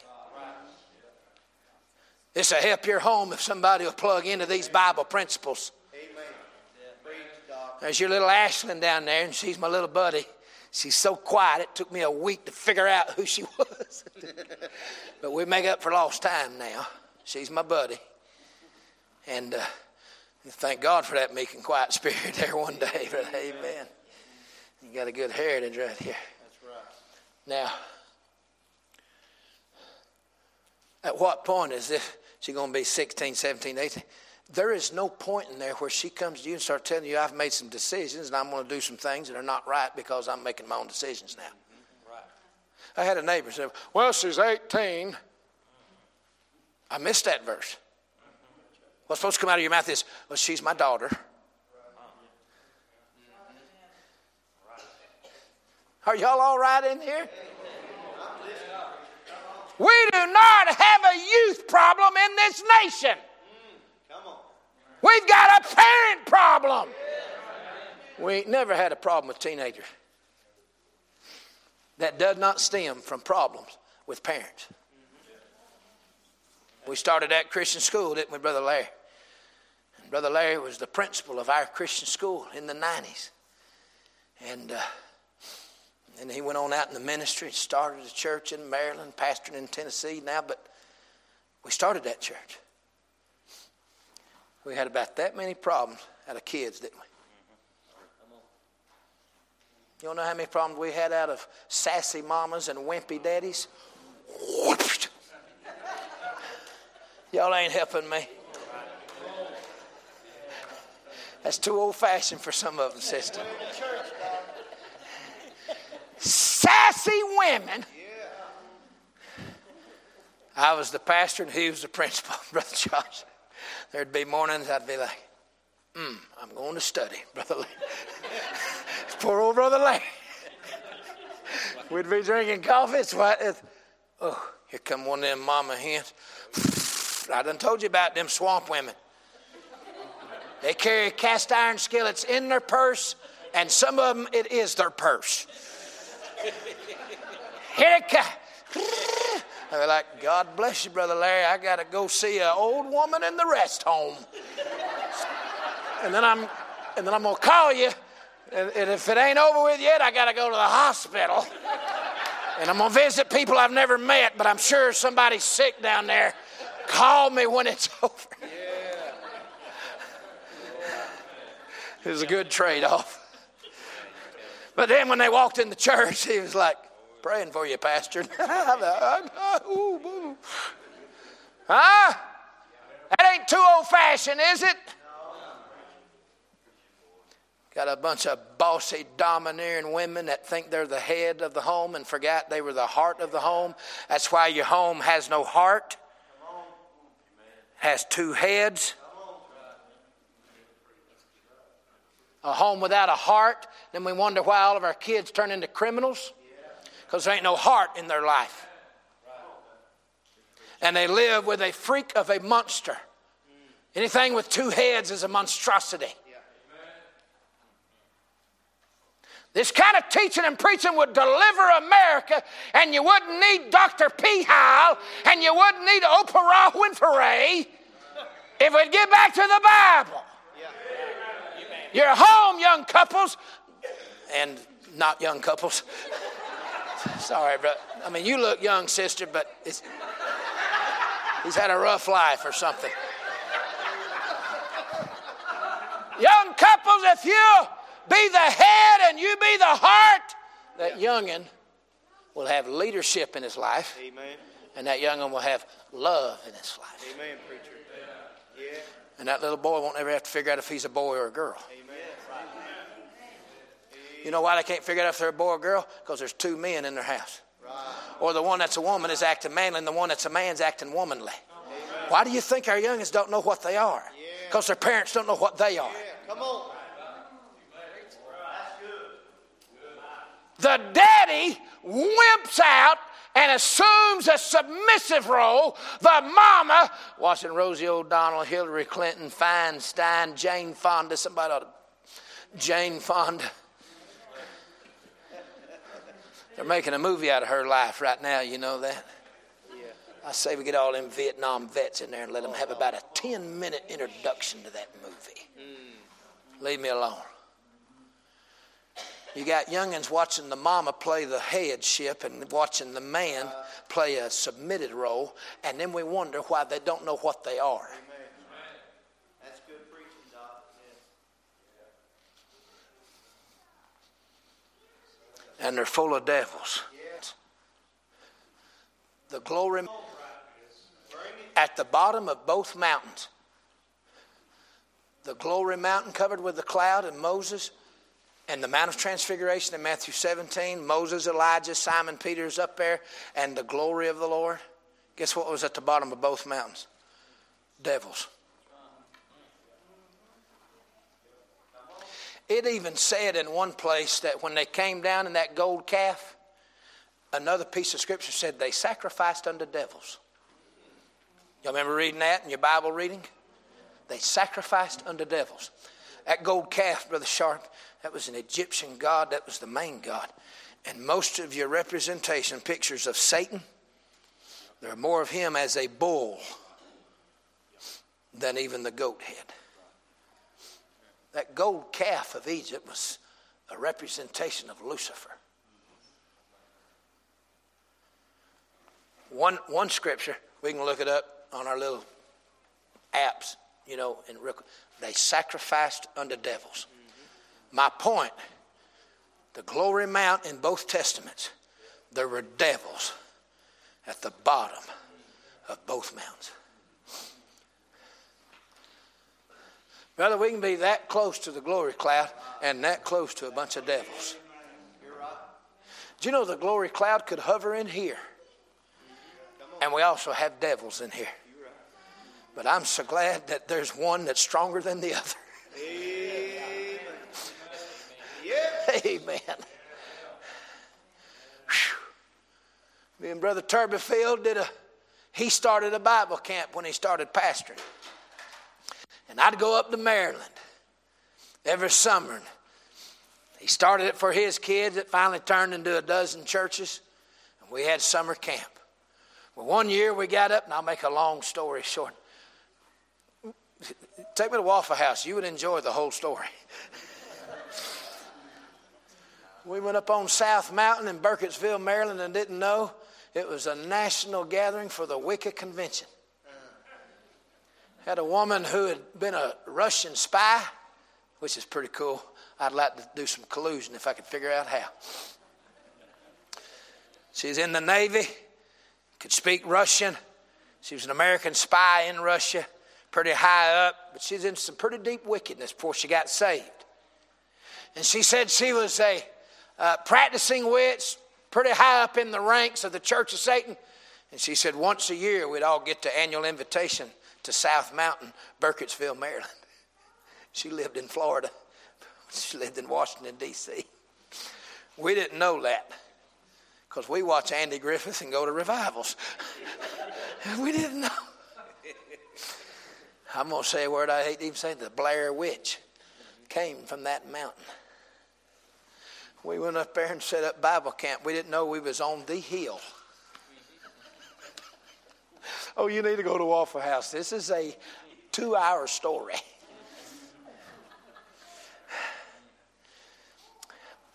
It's a help your home if somebody will plug into these Bible principles. There's your little Ashlyn down there, and she's my little buddy. She's so quiet, it took me a week to figure out who she [LAUGHS] was. but we make up for lost time now. She's my buddy. And uh, Thank God for that meek and quiet [LAUGHS] spirit there one day. But amen. You got a good heritage right here. That's right. Now, at what point is this? She going to be 16, 17, 18? There is no point in there where she comes to you and starts telling you, I've made some decisions and I'm going to do some things that are not right because I'm making my own decisions now. Mm-hmm. Right. I had a neighbor say, Well, she's 18. I missed that verse. What's supposed to come out of your mouth is, well, she's my daughter. Are y'all all right in here? We do not have a youth problem in this nation. We've got a parent problem. We ain't never had a problem with teenagers. That does not stem from problems with parents. We started that Christian school, didn't we, Brother Larry? Brother Larry was the principal of our Christian school in the 90s. And, uh, he went on out in the ministry, and started a church in Maryland, pastoring in Tennessee now, but we started that church. We had about that many problems out of kids, didn't we? You don't know how many problems we had out of sassy mamas and wimpy daddies? [LAUGHS] Y'all ain't helping me. That's too old fashioned for some of them, sister. Sassy women. I was the pastor and he was the principal, [LAUGHS] Brother Josh. There'd be mornings I'd be like, mm, I'm going to study, [LAUGHS] Brother Lee. Poor old Brother Lee. We'd be drinking coffee. It's what, it's, oh, here come one of them mama hens. [SIGHS] I done told you about them swamp women. They carry cast iron skillets in their purse, and some of them it is their purse. Here it comes. They're like, God bless you, Brother Larry. I got to go see an old woman in the rest home. and then I'm, and then I'm gonna call you. And, and if it ain't over with yet, I got to go to the hospital. and I'm gonna visit people I've never met, but I'm sure somebody's sick down there. Call me when it's [LAUGHS] over. Yeah. It was a good trade off. But then when they walked in the church, he was like, praying for you, Pastor. [LAUGHS] huh? That ain't too old fashioned, is it? Got a bunch of bossy, domineering women that think they're the head of the home and forgot they were the heart of the home. That's why your home has no heart, has two heads. A home without a heart, then we wonder why all of our kids turn into criminals because there ain't no heart in their life. And they live with a freak of a monster. Anything with two heads is a monstrosity. This kind of teaching and preaching would deliver America, and you wouldn't need Dr. P. Howell, and you wouldn't need Oprah Winfrey if we'd get back to the Bible. You're home, young couples, and not young couples. Sorry, but I mean, you look young, sister, but he's had a rough life or something. young couples, if you be the head and you be the heart, that yeah. youngin will have leadership in his life. Amen. And that youngin will have love in his life. Amen, preacher. Yeah. And that little boy won't ever have to figure out if he's a boy or a girl. Amen. You know why they can't figure out if they're a boy or girl? Because there's two men in their house. Right. Or the one that's a woman is acting manly and the one that's a man's acting womanly. Amen. Why do you think our youngins don't know what they are? Because yeah. their parents don't know what they are. Yeah. Come on. The daddy wimps out and assumes a submissive role. The mama, watching Rosie O'Donnell, Hillary Clinton, Feinstein, Jane Fonda, somebody ought to, Jane Fonda. They're making a movie out of her life right now, you know that? I say we get all them Vietnam vets in there and let them have about a 10 minute introduction to that movie. Mm. Leave me alone. You got youngins watching the mama play the headship and watching the man play a submitted role, and then we wonder why they don't know what they are. That's good preaching, Doc. And they're full of devils. The glory at the bottom of both mountains. The glory mountain covered with the cloud and Moses and the Mount of Transfiguration in Matthew 17, Moses, Elijah, Simon Peter's up there, and the glory of the Lord. Guess what was at the bottom of both mountains? Devils. It even said in one place that when they came down in that gold calf, another piece of scripture said they sacrificed unto devils. Y'all remember reading that in your Bible reading? They sacrificed unto devils. That gold calf, Brother Sharp, that was an Egyptian god, that was the main god. And most of your representation pictures of Satan, there are more of him as a bull than even the goat head. That gold calf of Egypt was a representation of Lucifer. One, one scripture, we can look it up on our little apps, you know, and they sacrificed unto devils. My point the glory mount in both testaments, there were devils at the bottom of both mounts. Brother, we can be that close to the glory cloud and that close to a bunch of devils. Do you know the glory cloud could hover in here? And we also have devils in here. But I'm so glad that there's one that's stronger than the other. Amen. [LAUGHS] Amen. Me and Brother Turbyfield did a, he started a Bible camp when he started pastoring. And I'd go up to Maryland every summer. He started it for his kids. It finally turned into a dozen churches. And we had summer camp. Well, one year we got up, and I'll make a long story short. Take me to Waffle House. You would enjoy the whole story. we went up on South Mountain in Burkittsville, Maryland, and didn't know it was a national gathering for the Wicca Convention. Had a woman who had been a Russian spy, which is pretty cool. I'd like to do some collusion if I could figure out how. She's in the Navy, could speak Russian. She was an American spy in Russia, pretty high up, but she's in some pretty deep wickedness before she got saved. And she said she was a uh, practicing witch, pretty high up in the ranks of the Church of Satan. And she said once a year we'd all get the annual invitation to South Mountain, Burkittsville, Maryland. [LAUGHS] She lived in Florida. [LAUGHS] She lived in Washington, D.C. We didn't know that because we watch Andy Griffith and go to revivals. [LAUGHS] we didn't know. I'm going to say a word I hate to even say the Blair Witch came from that mountain. We went up there and set up Bible camp. We didn't know we was on the hill. Oh, you need to go to Waffle House. This is a two hour story.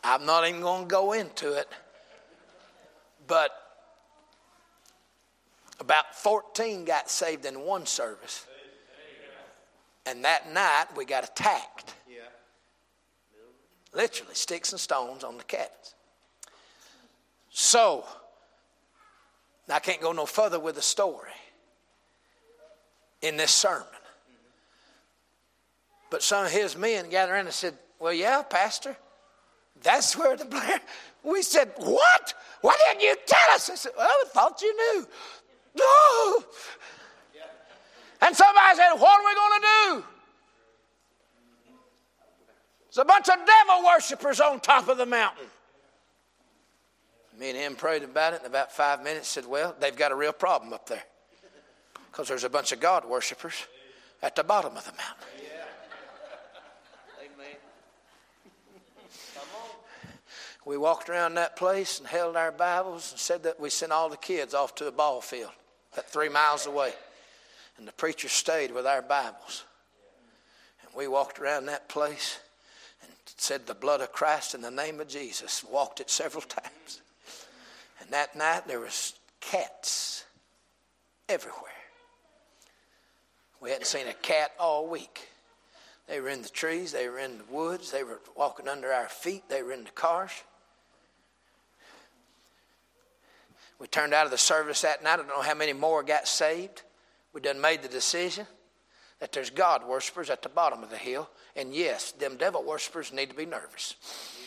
I'm not even going to go into it, but about 14 got saved in one service. And that night we got attacked. Literally, sticks and stones on the cabins. So, I can't go no further with the story in this sermon. But some of his men gathered around and said, Well, yeah, Pastor, that's where the Blair. [LAUGHS] We said, What? Why didn't you tell us? I said, Well, I thought you knew. [LAUGHS] No. And somebody said, What are we going to do? There's a bunch of devil worshippers on top of the mountain. Me and him prayed about it in about five minutes, said, Well, they've got a real problem up there. Because there's a bunch of God worshippers at the bottom of the mountain. we walked around that place and held our Bibles and said that we sent all the kids off to a ball field about three miles away. And the preacher stayed with our Bibles. And we walked around that place and said the blood of Christ in the name of Jesus. Walked it several times. And that night there was cats everywhere. We hadn't seen a cat all week. They were in the trees, they were in the woods, they were walking under our feet, they were in the cars. We turned out of the service that night. I don't know how many more got saved. We done made the decision that there's God worshippers at the bottom of the hill. And yes, them devil worshippers need to be nervous.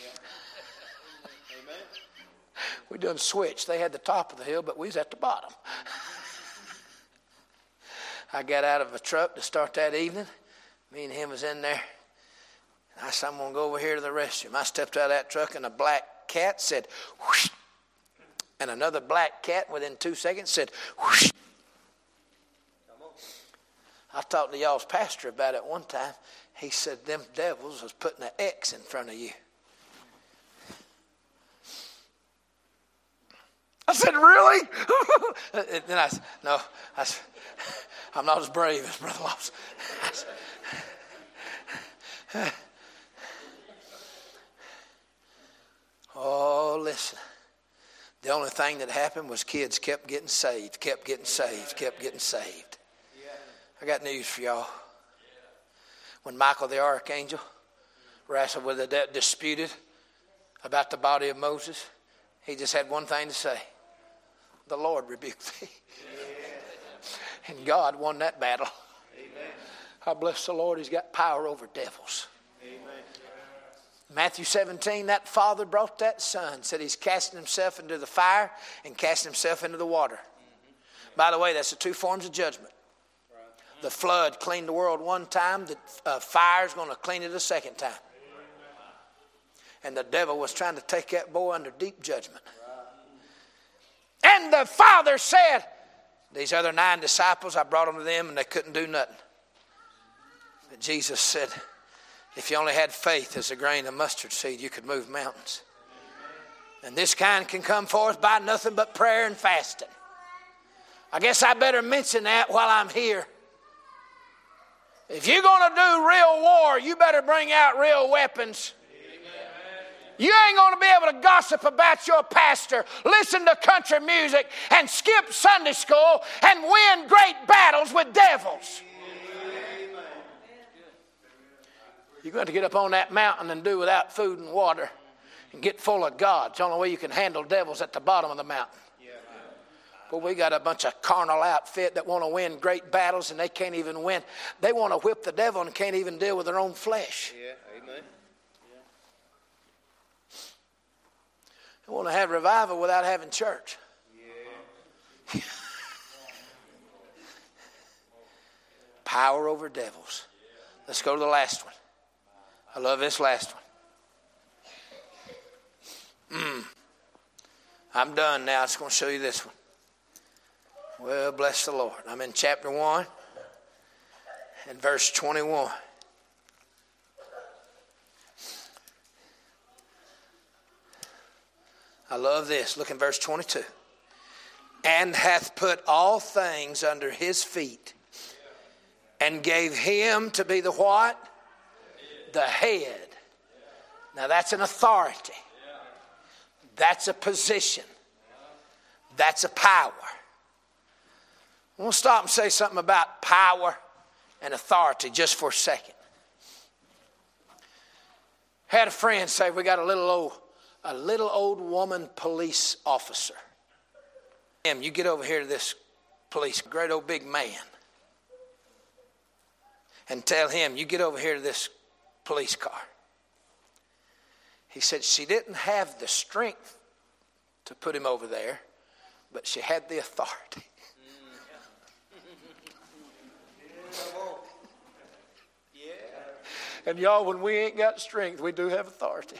Yeah. [LAUGHS] we done switched. They had the top of the hill, but we was at the bottom. [LAUGHS] I got out of a truck to start that evening. Me and him was in there. I said, I'm going to go over here to the restroom. I stepped out of that truck, and a black cat said, whoosh. And another black cat within two seconds said, whoosh. I talked to y'all's pastor about it one time. He said them devils was putting an X in front of you. I said, really? [LAUGHS] then I said, no, I said, I'm not as brave as Brother Lawson. [LAUGHS] oh, listen. The only thing that happened was kids kept getting saved, kept getting saved, kept getting saved. I got news for y'all. When Michael the archangel wrestled with the disputed about the body of Moses, he just had one thing to say The Lord rebuked thee. [LAUGHS] and God won that battle. Amen. I bless the Lord, He's got power over devils. Amen. Matthew 17, that father brought that son, said he's casting himself into the fire and casting himself into the water. Mm-hmm. By the way, that's the two forms of judgment the flood cleaned the world one time, the uh, fire's going to clean it a second time. And the devil was trying to take that boy under deep judgment. And the father said, These other nine disciples, I brought them to them and they couldn't do nothing. But Jesus said, If you only had faith as a grain of mustard seed, you could move mountains. And this kind can come forth by nothing but prayer and fasting. I guess I better mention that while I'm here. If you're going to do real war, you better bring out real weapons. You ain't going to be able to gossip about your pastor, listen to country music, and skip Sunday school and win great battles with devils. You're going to get up on that mountain and do without food and water and get full of God. It's the only way you can handle devils at the bottom of the mountain. But we got a bunch of carnal outfit that want to win great battles and they can't even win. They want to whip the devil and can't even deal with their own flesh. Yeah, amen. They want to have revival without having church. [LAUGHS] Power over devils. Let's go to the last one. I love this last one. Mm. I'm done now. I'm just going to show you this one. Well, bless the Lord. I'm in chapter 1 and verse 21. I love this. Look in verse 22. And hath put all things under his feet and gave him to be the what? The head. Now that's an authority. That's a position. That's a power. To stop and say something about power and authority just for a second. Had a friend say we got a little old, a little old woman police officer. Him, you get over here to this police, great old big man, and tell him, you get over here to this police car. He said she didn't have the strength to put him over there, but she had the authority. [LAUGHS] And y'all, when we ain't got strength, we do have authority.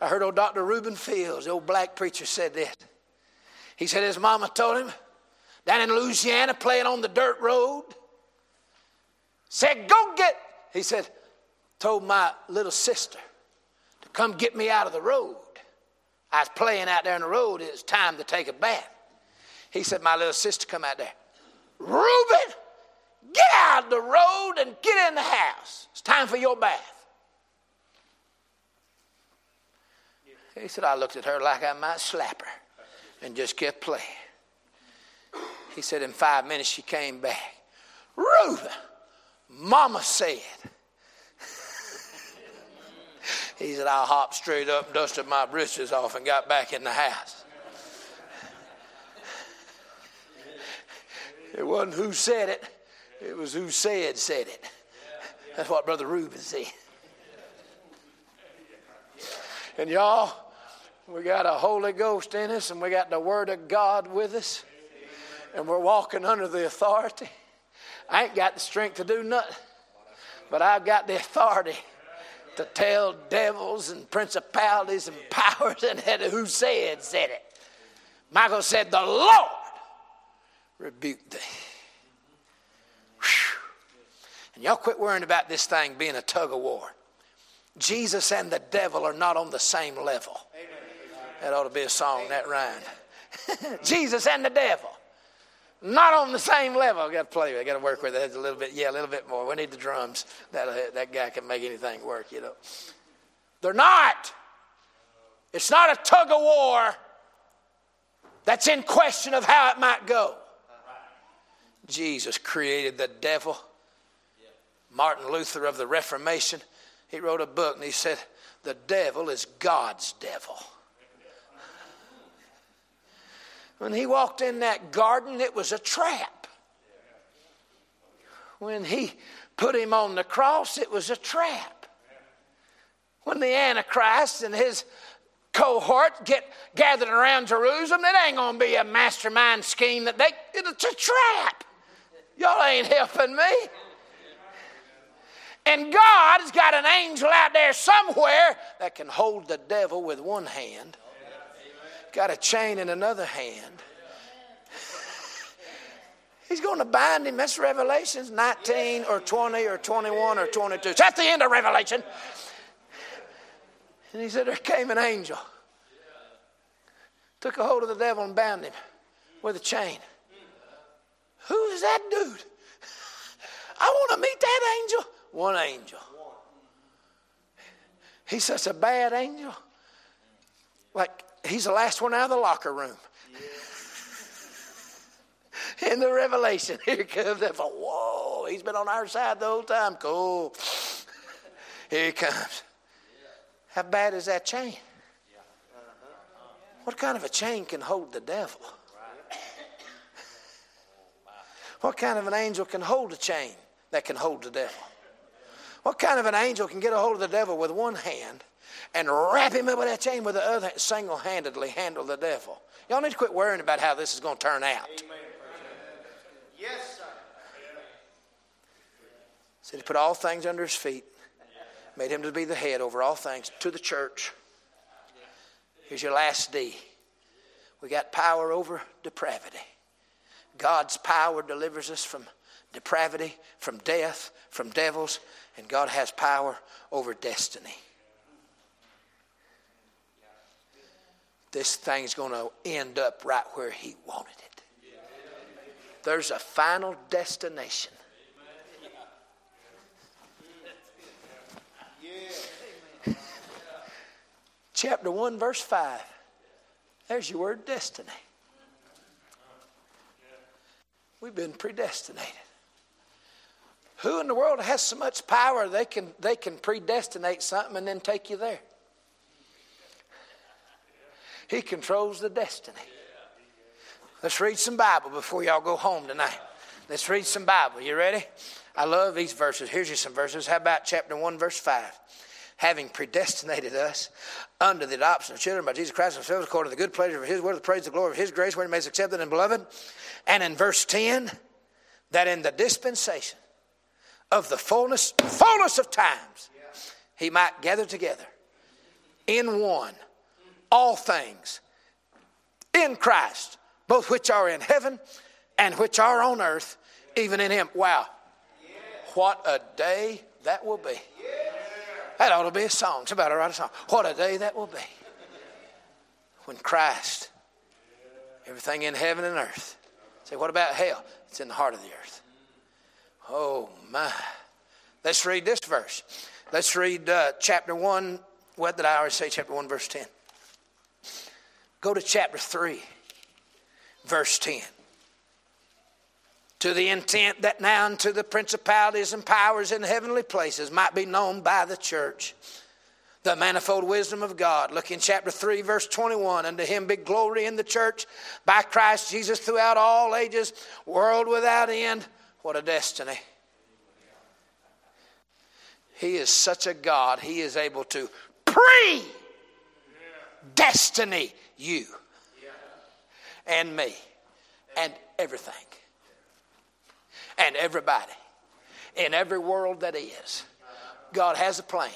I heard old Dr. Reuben Fields, the old black preacher, said this. He said his mama told him down in Louisiana playing on the dirt road, said, Go get, he said, told my little sister to come get me out of the road. I was playing out there in the road, it was time to take a bath. He said, My little sister come out there. Reuben, Get out of the road and get in the house. It's time for your bath. He said, I looked at her like I might slap her and just kept playing. He said, in five minutes she came back. Reuben, Mama said. [LAUGHS] he said, I hopped straight up, dusted my britches off, and got back in the house. It wasn't who said it, it was who said, said it. That's what Brother Reuben said. And y'all, we got a Holy Ghost in us and we got the Word of God with us. And we're walking under the authority. I ain't got the strength to do nothing, but I've got the authority to tell devils and principalities and [LAUGHS] powers and who said, said it. Michael said, The Lord rebuked thee. And y'all quit worrying about this thing being a tug of war. Jesus and the devil are not on the same level. That ought to be a song, that rhyme. [LAUGHS] Jesus and the devil. Not on the same level. I got to play. With. I got to work with it a little bit. Yeah, a little bit more. We need the drums. That uh, that guy can make anything work. You know. They're not. It's not a tug of war. That's in question of how it might go. Jesus created the devil Martin Luther of the Reformation, he wrote a book and he said, The devil is God's devil. When he walked in that garden, it was a trap. When he put him on the cross, it was a trap. When the Antichrist and his cohort get gathered around Jerusalem, it ain't to be a mastermind scheme that they, it's a trap. Y'all ain't helping me. And God's got an angel out there somewhere that can hold the devil with one hand, got a chain in another hand. [LAUGHS] He's going to bind him. That's Revelations 19 or 20 or 21 or 22. It's at the end of Revelation. And he said, There came an angel, took a hold of the devil and bound him with a chain. Who is that dude? [LAUGHS] I want to meet that angel. One angel. He's such a bad angel. Like he's the last one out of the locker room. [LAUGHS] In the revelation, [LAUGHS] here comes that. Whoa, he's been on our side the whole time. Cool. Here he comes. How bad is that chain? What kind of a chain can hold the devil? What kind of an angel can hold a chain that can hold the devil? What kind of an angel can get a hold of the devil with one hand and wrap him up with that chain with the other single handedly handle the devil? Y'all need to quit worrying about how this is going to turn out. Yes, sir. Said he put all things under his feet, made him to be the head over all things to the church. Here's your last D. We got power over depravity. God's power delivers us from depravity, from death, from devils, and God has power over destiny. This thing's going to end up right where He wanted it. There's a final destination. [LAUGHS] Chapter 1, verse 5. There's your word destiny. We've been predestinated. Who in the world has so much power they can, they can predestinate something and then take you there? He controls the destiny. Let's read some Bible before y'all go home tonight. Let's read some Bible. You ready? I love these verses. Here's you some verses. How about chapter 1, verse 5? Having predestinated us under the adoption of children by Jesus Christ himself, according to the good pleasure of his word, the praise, the glory of his grace, where he makes accepted and beloved. And in verse 10, that in the dispensation of the fullness, fullness of times, he might gather together in one all things in Christ, both which are in heaven and which are on earth, even in him. Wow. What a day that will be. That ought to be a song. Somebody write a song. What a day that will be. When Christ, everything in heaven and earth. Say, what about hell? It's in the heart of the earth. Oh, my. Let's read this verse. Let's read uh, chapter 1. What did I already say? Chapter 1, verse 10. Go to chapter 3, verse 10. To the intent that now unto the principalities and powers in heavenly places might be known by the church the manifold wisdom of God. Look in chapter 3, verse 21. Unto him be glory in the church by Christ Jesus throughout all ages, world without end. What a destiny. He is such a God, he is able to pre destiny you and me and everything and everybody in every world that is. God has a plan.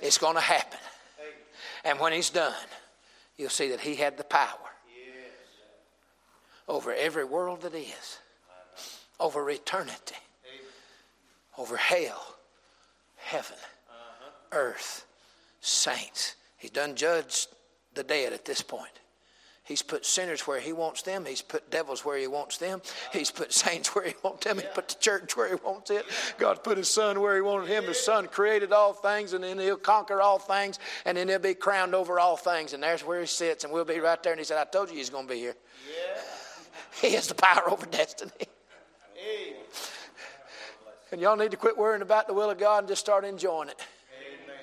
It's going to happen. And when He's done, you'll see that He had the power over every world that is, over eternity, over hell, heaven, earth, saints. He's done judged the dead at this point. He's put sinners where he wants them. He's put devils where he wants them. He's put saints where he wants them. He put the church where he wants it. God put his son where he wanted him. His son created all things, and then he'll conquer all things, and then he'll be crowned over all things. And there's where he sits, and we'll be right there. And he said, I told you he's going to be here. Yeah. He has the power over destiny. Hey. And y'all need to quit worrying about the will of God and just start enjoying it. Amen.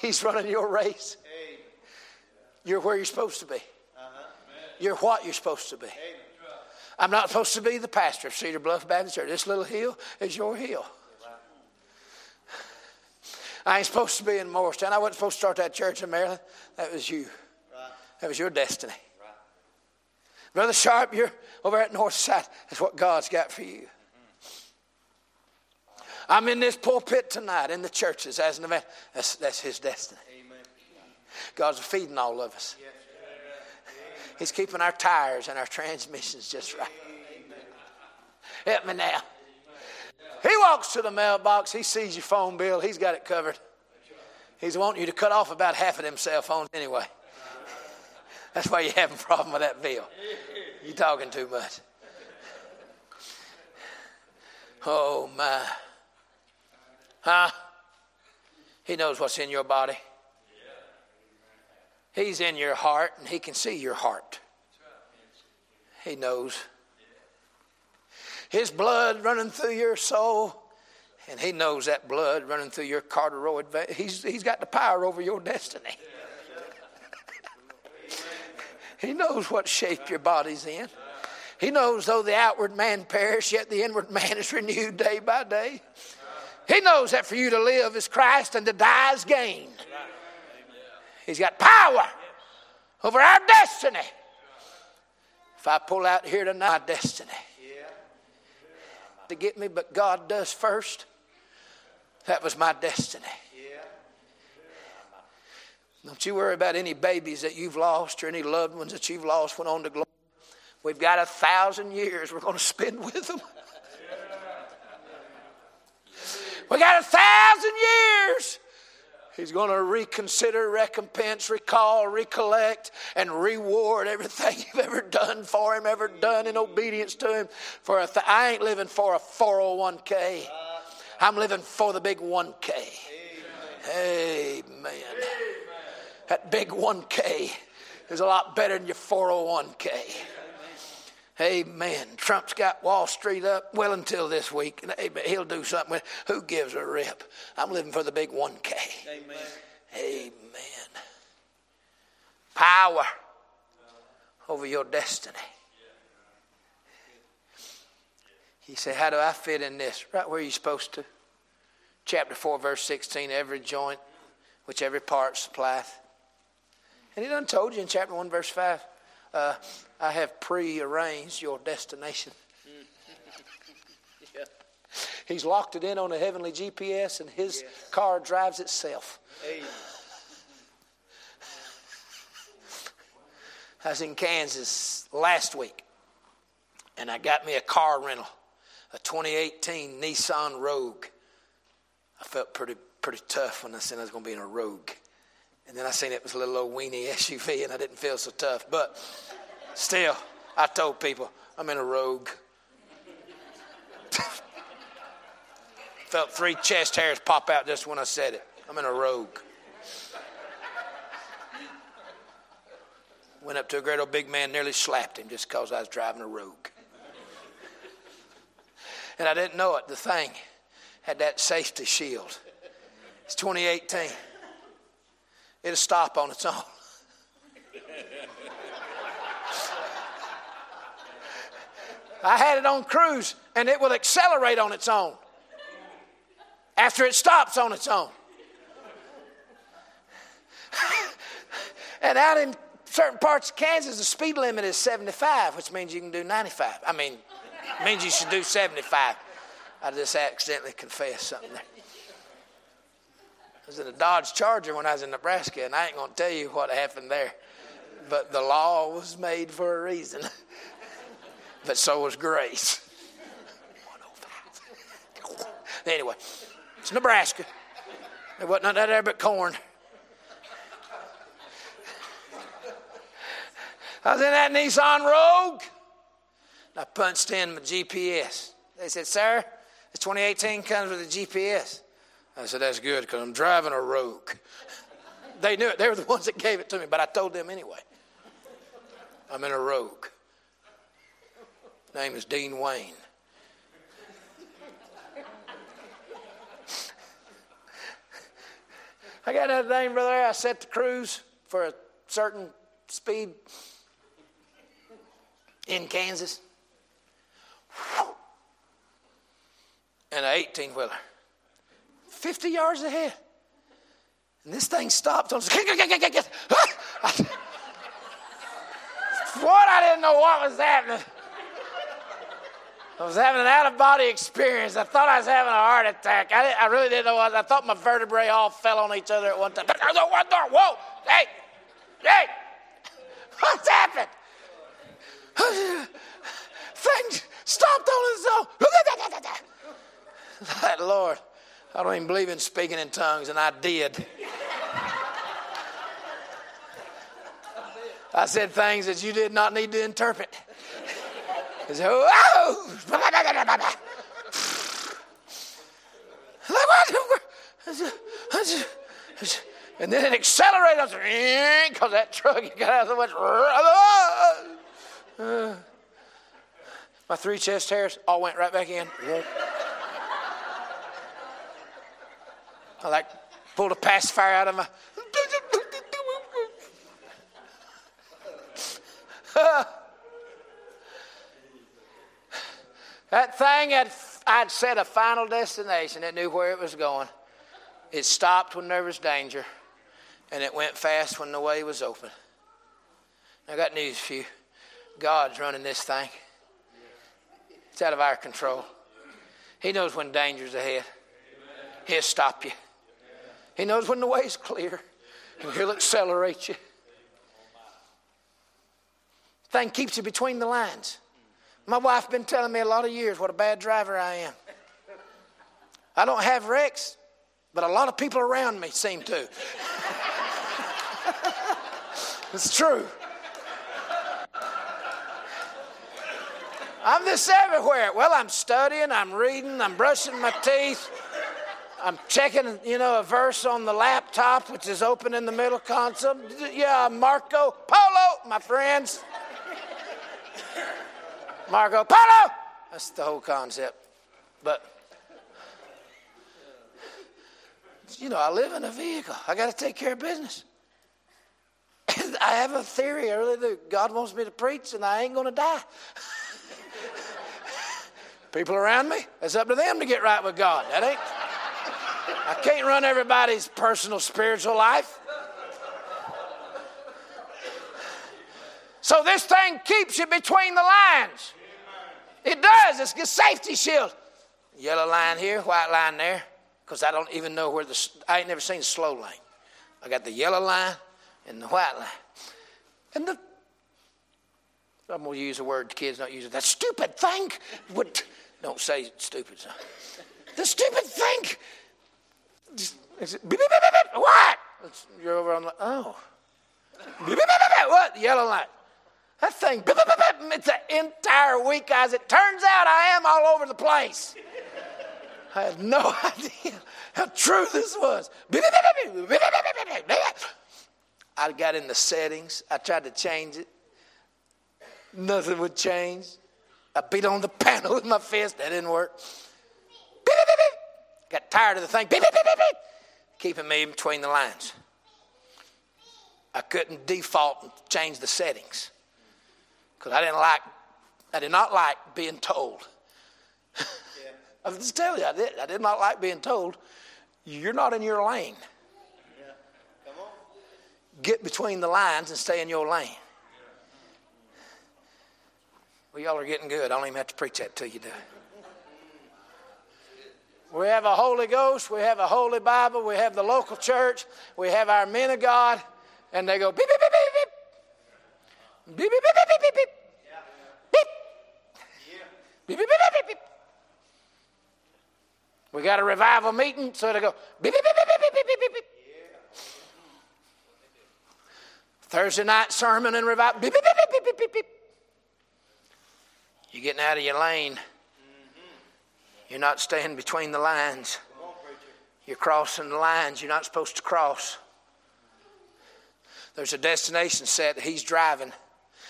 He's running your race. You're where you're supposed to be. You're what you're supposed to be. I'm not supposed to be the pastor of Cedar Bluff Baptist Church. This little hill is your hill. I ain't supposed to be in Morristown. I wasn't supposed to start that church in Maryland. That was you. That was your destiny. Brother Sharp, you're over at North Side. That's what God's got for you. I'm in this pulpit tonight in the churches as an event. That's, that's his destiny. God's feeding all of us. He's keeping our tires and our transmissions just right. Help me now. He walks to the mailbox. He sees your phone bill. He's got it covered. He's wanting you to cut off about half of them cell phones anyway. That's why you're having a problem with that bill. You're talking too much. Oh, my. Huh? He knows what's in your body. He's in your heart and He can see your heart. He knows. His blood running through your soul. And he knows that blood running through your vein. He's, he's got the power over your destiny. he knows what shape your body's in. He knows though the outward man perish, yet the inward man is renewed day by day. He knows that for you to live is Christ and to die is gain. He's got power over our destiny. If I pull out here tonight, my destiny to get me, but God does first. That was my destiny. Don't you worry about any babies that you've lost or any loved ones that you've lost went on to glory. We've got a thousand years we're going to spend with them. We got a thousand years. He's going to reconsider, recompense, recall, recollect, and reward everything [LAUGHS] you've ever done for Him, ever done in obedience to Him. For a th- I ain't living for a 401k. I'm living for the big 1k. Amen. Amen. That big 1k is a lot better than your 401k. Amen. Trump's got Wall Street up well until this week. Amen. He'll do something. With, who gives a rip? I'm living for the big 1K. Amen. Amen. Power over your destiny. He said, How do I fit in this? Right where you're supposed to. Chapter 4, verse 16 every joint, which every part supplieth. And he done told you in chapter 1, verse 5 uh, I have pre-arranged your destination. yeah. [LAUGHS] He's locked it in on a heavenly GPS, and his yes. car drives itself. Hey. I was in Kansas last week, and I got me a car rental, a 2018 Nissan Rogue. I felt pretty pretty tough when I said I was going to be in a Rogue. And then I seen it was a little old weenie [LAUGHS] SUV, and I didn't feel so tough. But still, I told people I'm in a rogue. [LAUGHS] Felt three chest hairs pop out just when I said it. I'm in a rogue. Went up to a great old big man, nearly slapped him just because I was driving a rogue. And I didn't know it. The thing had that safety shield. It's 2018 it'll stop on its own. I had it on cruise and it will accelerate on its own after it stops on its own. [LAUGHS] and out in certain parts of Kansas, the speed limit is 75, which means you can do 95. I mean, means you should do 75. I just accidentally confessed something there. Was in a Dodge Charger when I was in Nebraska, and I ain't going to tell you what happened there. But the law was made for a reason. [LAUGHS] but so was grace. [LAUGHS] anyway, it's Nebraska. There wasn't of there but corn. I was in that Nissan Rogue. I punched in my GPS. They said, Sir, the 2018 comes with a GPS. I said, That's good because I'm driving a rogue. they knew it. They were the [LAUGHS] ones that gave it to me, but I told them anyway. I'm in a rogue. Name is Dean Wayne. I got that thing, brother. I set the cruise for a certain speed in Kansas. And an 18 wheeler. 50 yards ahead. And this thing stopped. [LAUGHS] I was like, what? I didn't know what was happening. I was having an out of body experience. I thought I was having a heart attack. I, I really didn't know what I thought my vertebrae all fell on each other at one time. Whoa, hey, hey, what's happened? [LAUGHS] Things stopped on its. [LAUGHS] That Lord. I don't even believe in speaking in tongues, and I did. I said things that you did not need to interpret. I Said, oh, oh! and then it accelerated because eh, that truck got out so much. my three chest hairs all went right back in. I like pulled a pacifier out of my. [LAUGHS] that thing had I'd set a final destination. It knew where it was going. It stopped when there was danger, and it went fast when the way was open. I got news for you. God's running this thing. It's out of our control. He knows when danger's ahead. He'll stop you. He knows when the way's clear, and He'll accelerate you. Thing keeps you between the lines. My wife been telling me a lot of years what a bad driver I am. I don't have wrecks, but a lot of people around me seem to. [LAUGHS] it's true. I'm this everywhere. Well, I'm studying, I'm reading, I'm brushing my teeth. I'm checking, you know, a verse on the laptop, which is open in the middle console. Yeah, Marco Polo, my friends. Marco Polo. That's the whole concept. But you know, I live in a vehicle. I got to take care of business. [LAUGHS] I have a theory. I really do. God wants me to preach, and I ain't going to die. [LAUGHS] People around me, it's up to them to get right with God. That ain't. I can't run everybody's personal spiritual life. So this thing keeps you between the lines. It does. It's a safety shield. Yellow line here, white line there. Because I don't even know where the, I ain't never seen a slow lane. I got the yellow line and the white line. And the, I'm going to use a word kids don't use it. That stupid thing would, don't say stupid. Son. The stupid thing. What? You're over on the, oh. What? Yellow line. That thing, it's an entire week, guys. It turns out I am all over the place. I had no idea how true this was. I got in the settings. I tried to change it. Nothing would change. I beat on the panel with my fist. That didn't work. Got tired of the thing. Keeping me between the lines. I couldn't default and change the settings because I didn't like, I did not like being told. Yeah. [LAUGHS] I'm just telling you, I did. I did not like being told, you're not in your lane. Yeah. Come on. Get between the lines and stay in your lane. Well, y'all are getting good. I don't even have to preach that to you, do We have a Holy Ghost, we have a Holy Bible, we have the local church, we have our men of God, and they go beep, beep, beep, beep, beep. Beep, beep, beep, beep, beep, beep. Beep. Beep, beep, beep, beep, beep. We got a revival meeting, so they go beep, beep, beep, beep, beep, beep, beep, beep, beep. Beep. Thursday night sermon and revival. Beep, beep, beep, beep, beep, beep, beep. Beep. You're getting out of your lane. You're not staying between the lines. You're crossing the lines you're not supposed to cross. There's a destination set he's driving.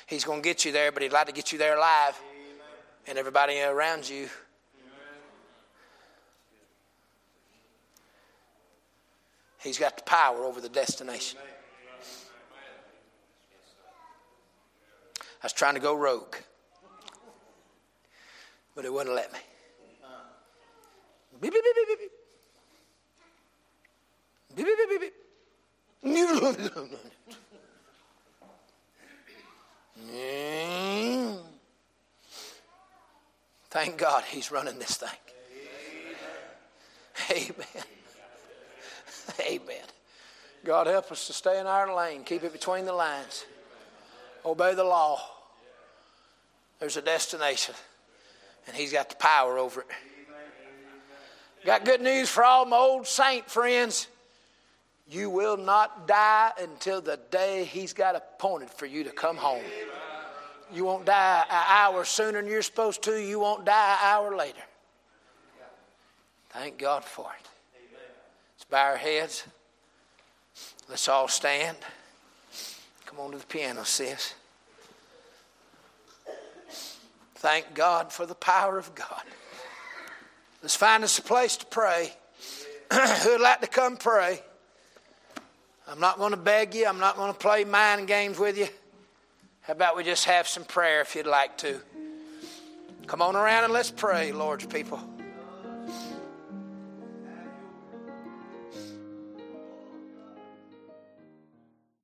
He's going to get you there, but He'd like to get you there alive and everybody around you. He's got the power over the destination. I was trying to go rogue, but it wouldn't let me. Beep, beep, beep, beep, beep. Beep, beep, beep, beep. [LAUGHS] Thank God he's running this thing. Amen. Amen. God help us to stay in our lane, keep it between the lines, obey the law. There's a destination, and he's got the power over it. Got good news for all my old saint friends. You will not die until the day he's got appointed for you to come home. You won't die an hour sooner than you're supposed to. You won't die an hour later. Thank God for it. Let's bow our heads. Let's all stand. Come on to the piano, sis. Thank God for the power of God. Let's find us a place to pray. [CLEARS THROAT] who'd like to come pray. I'm not going to beg you. I'm not going to play mind games with you. How about we just have some prayer if you'd like to? Come on around and let's pray, Lord's people.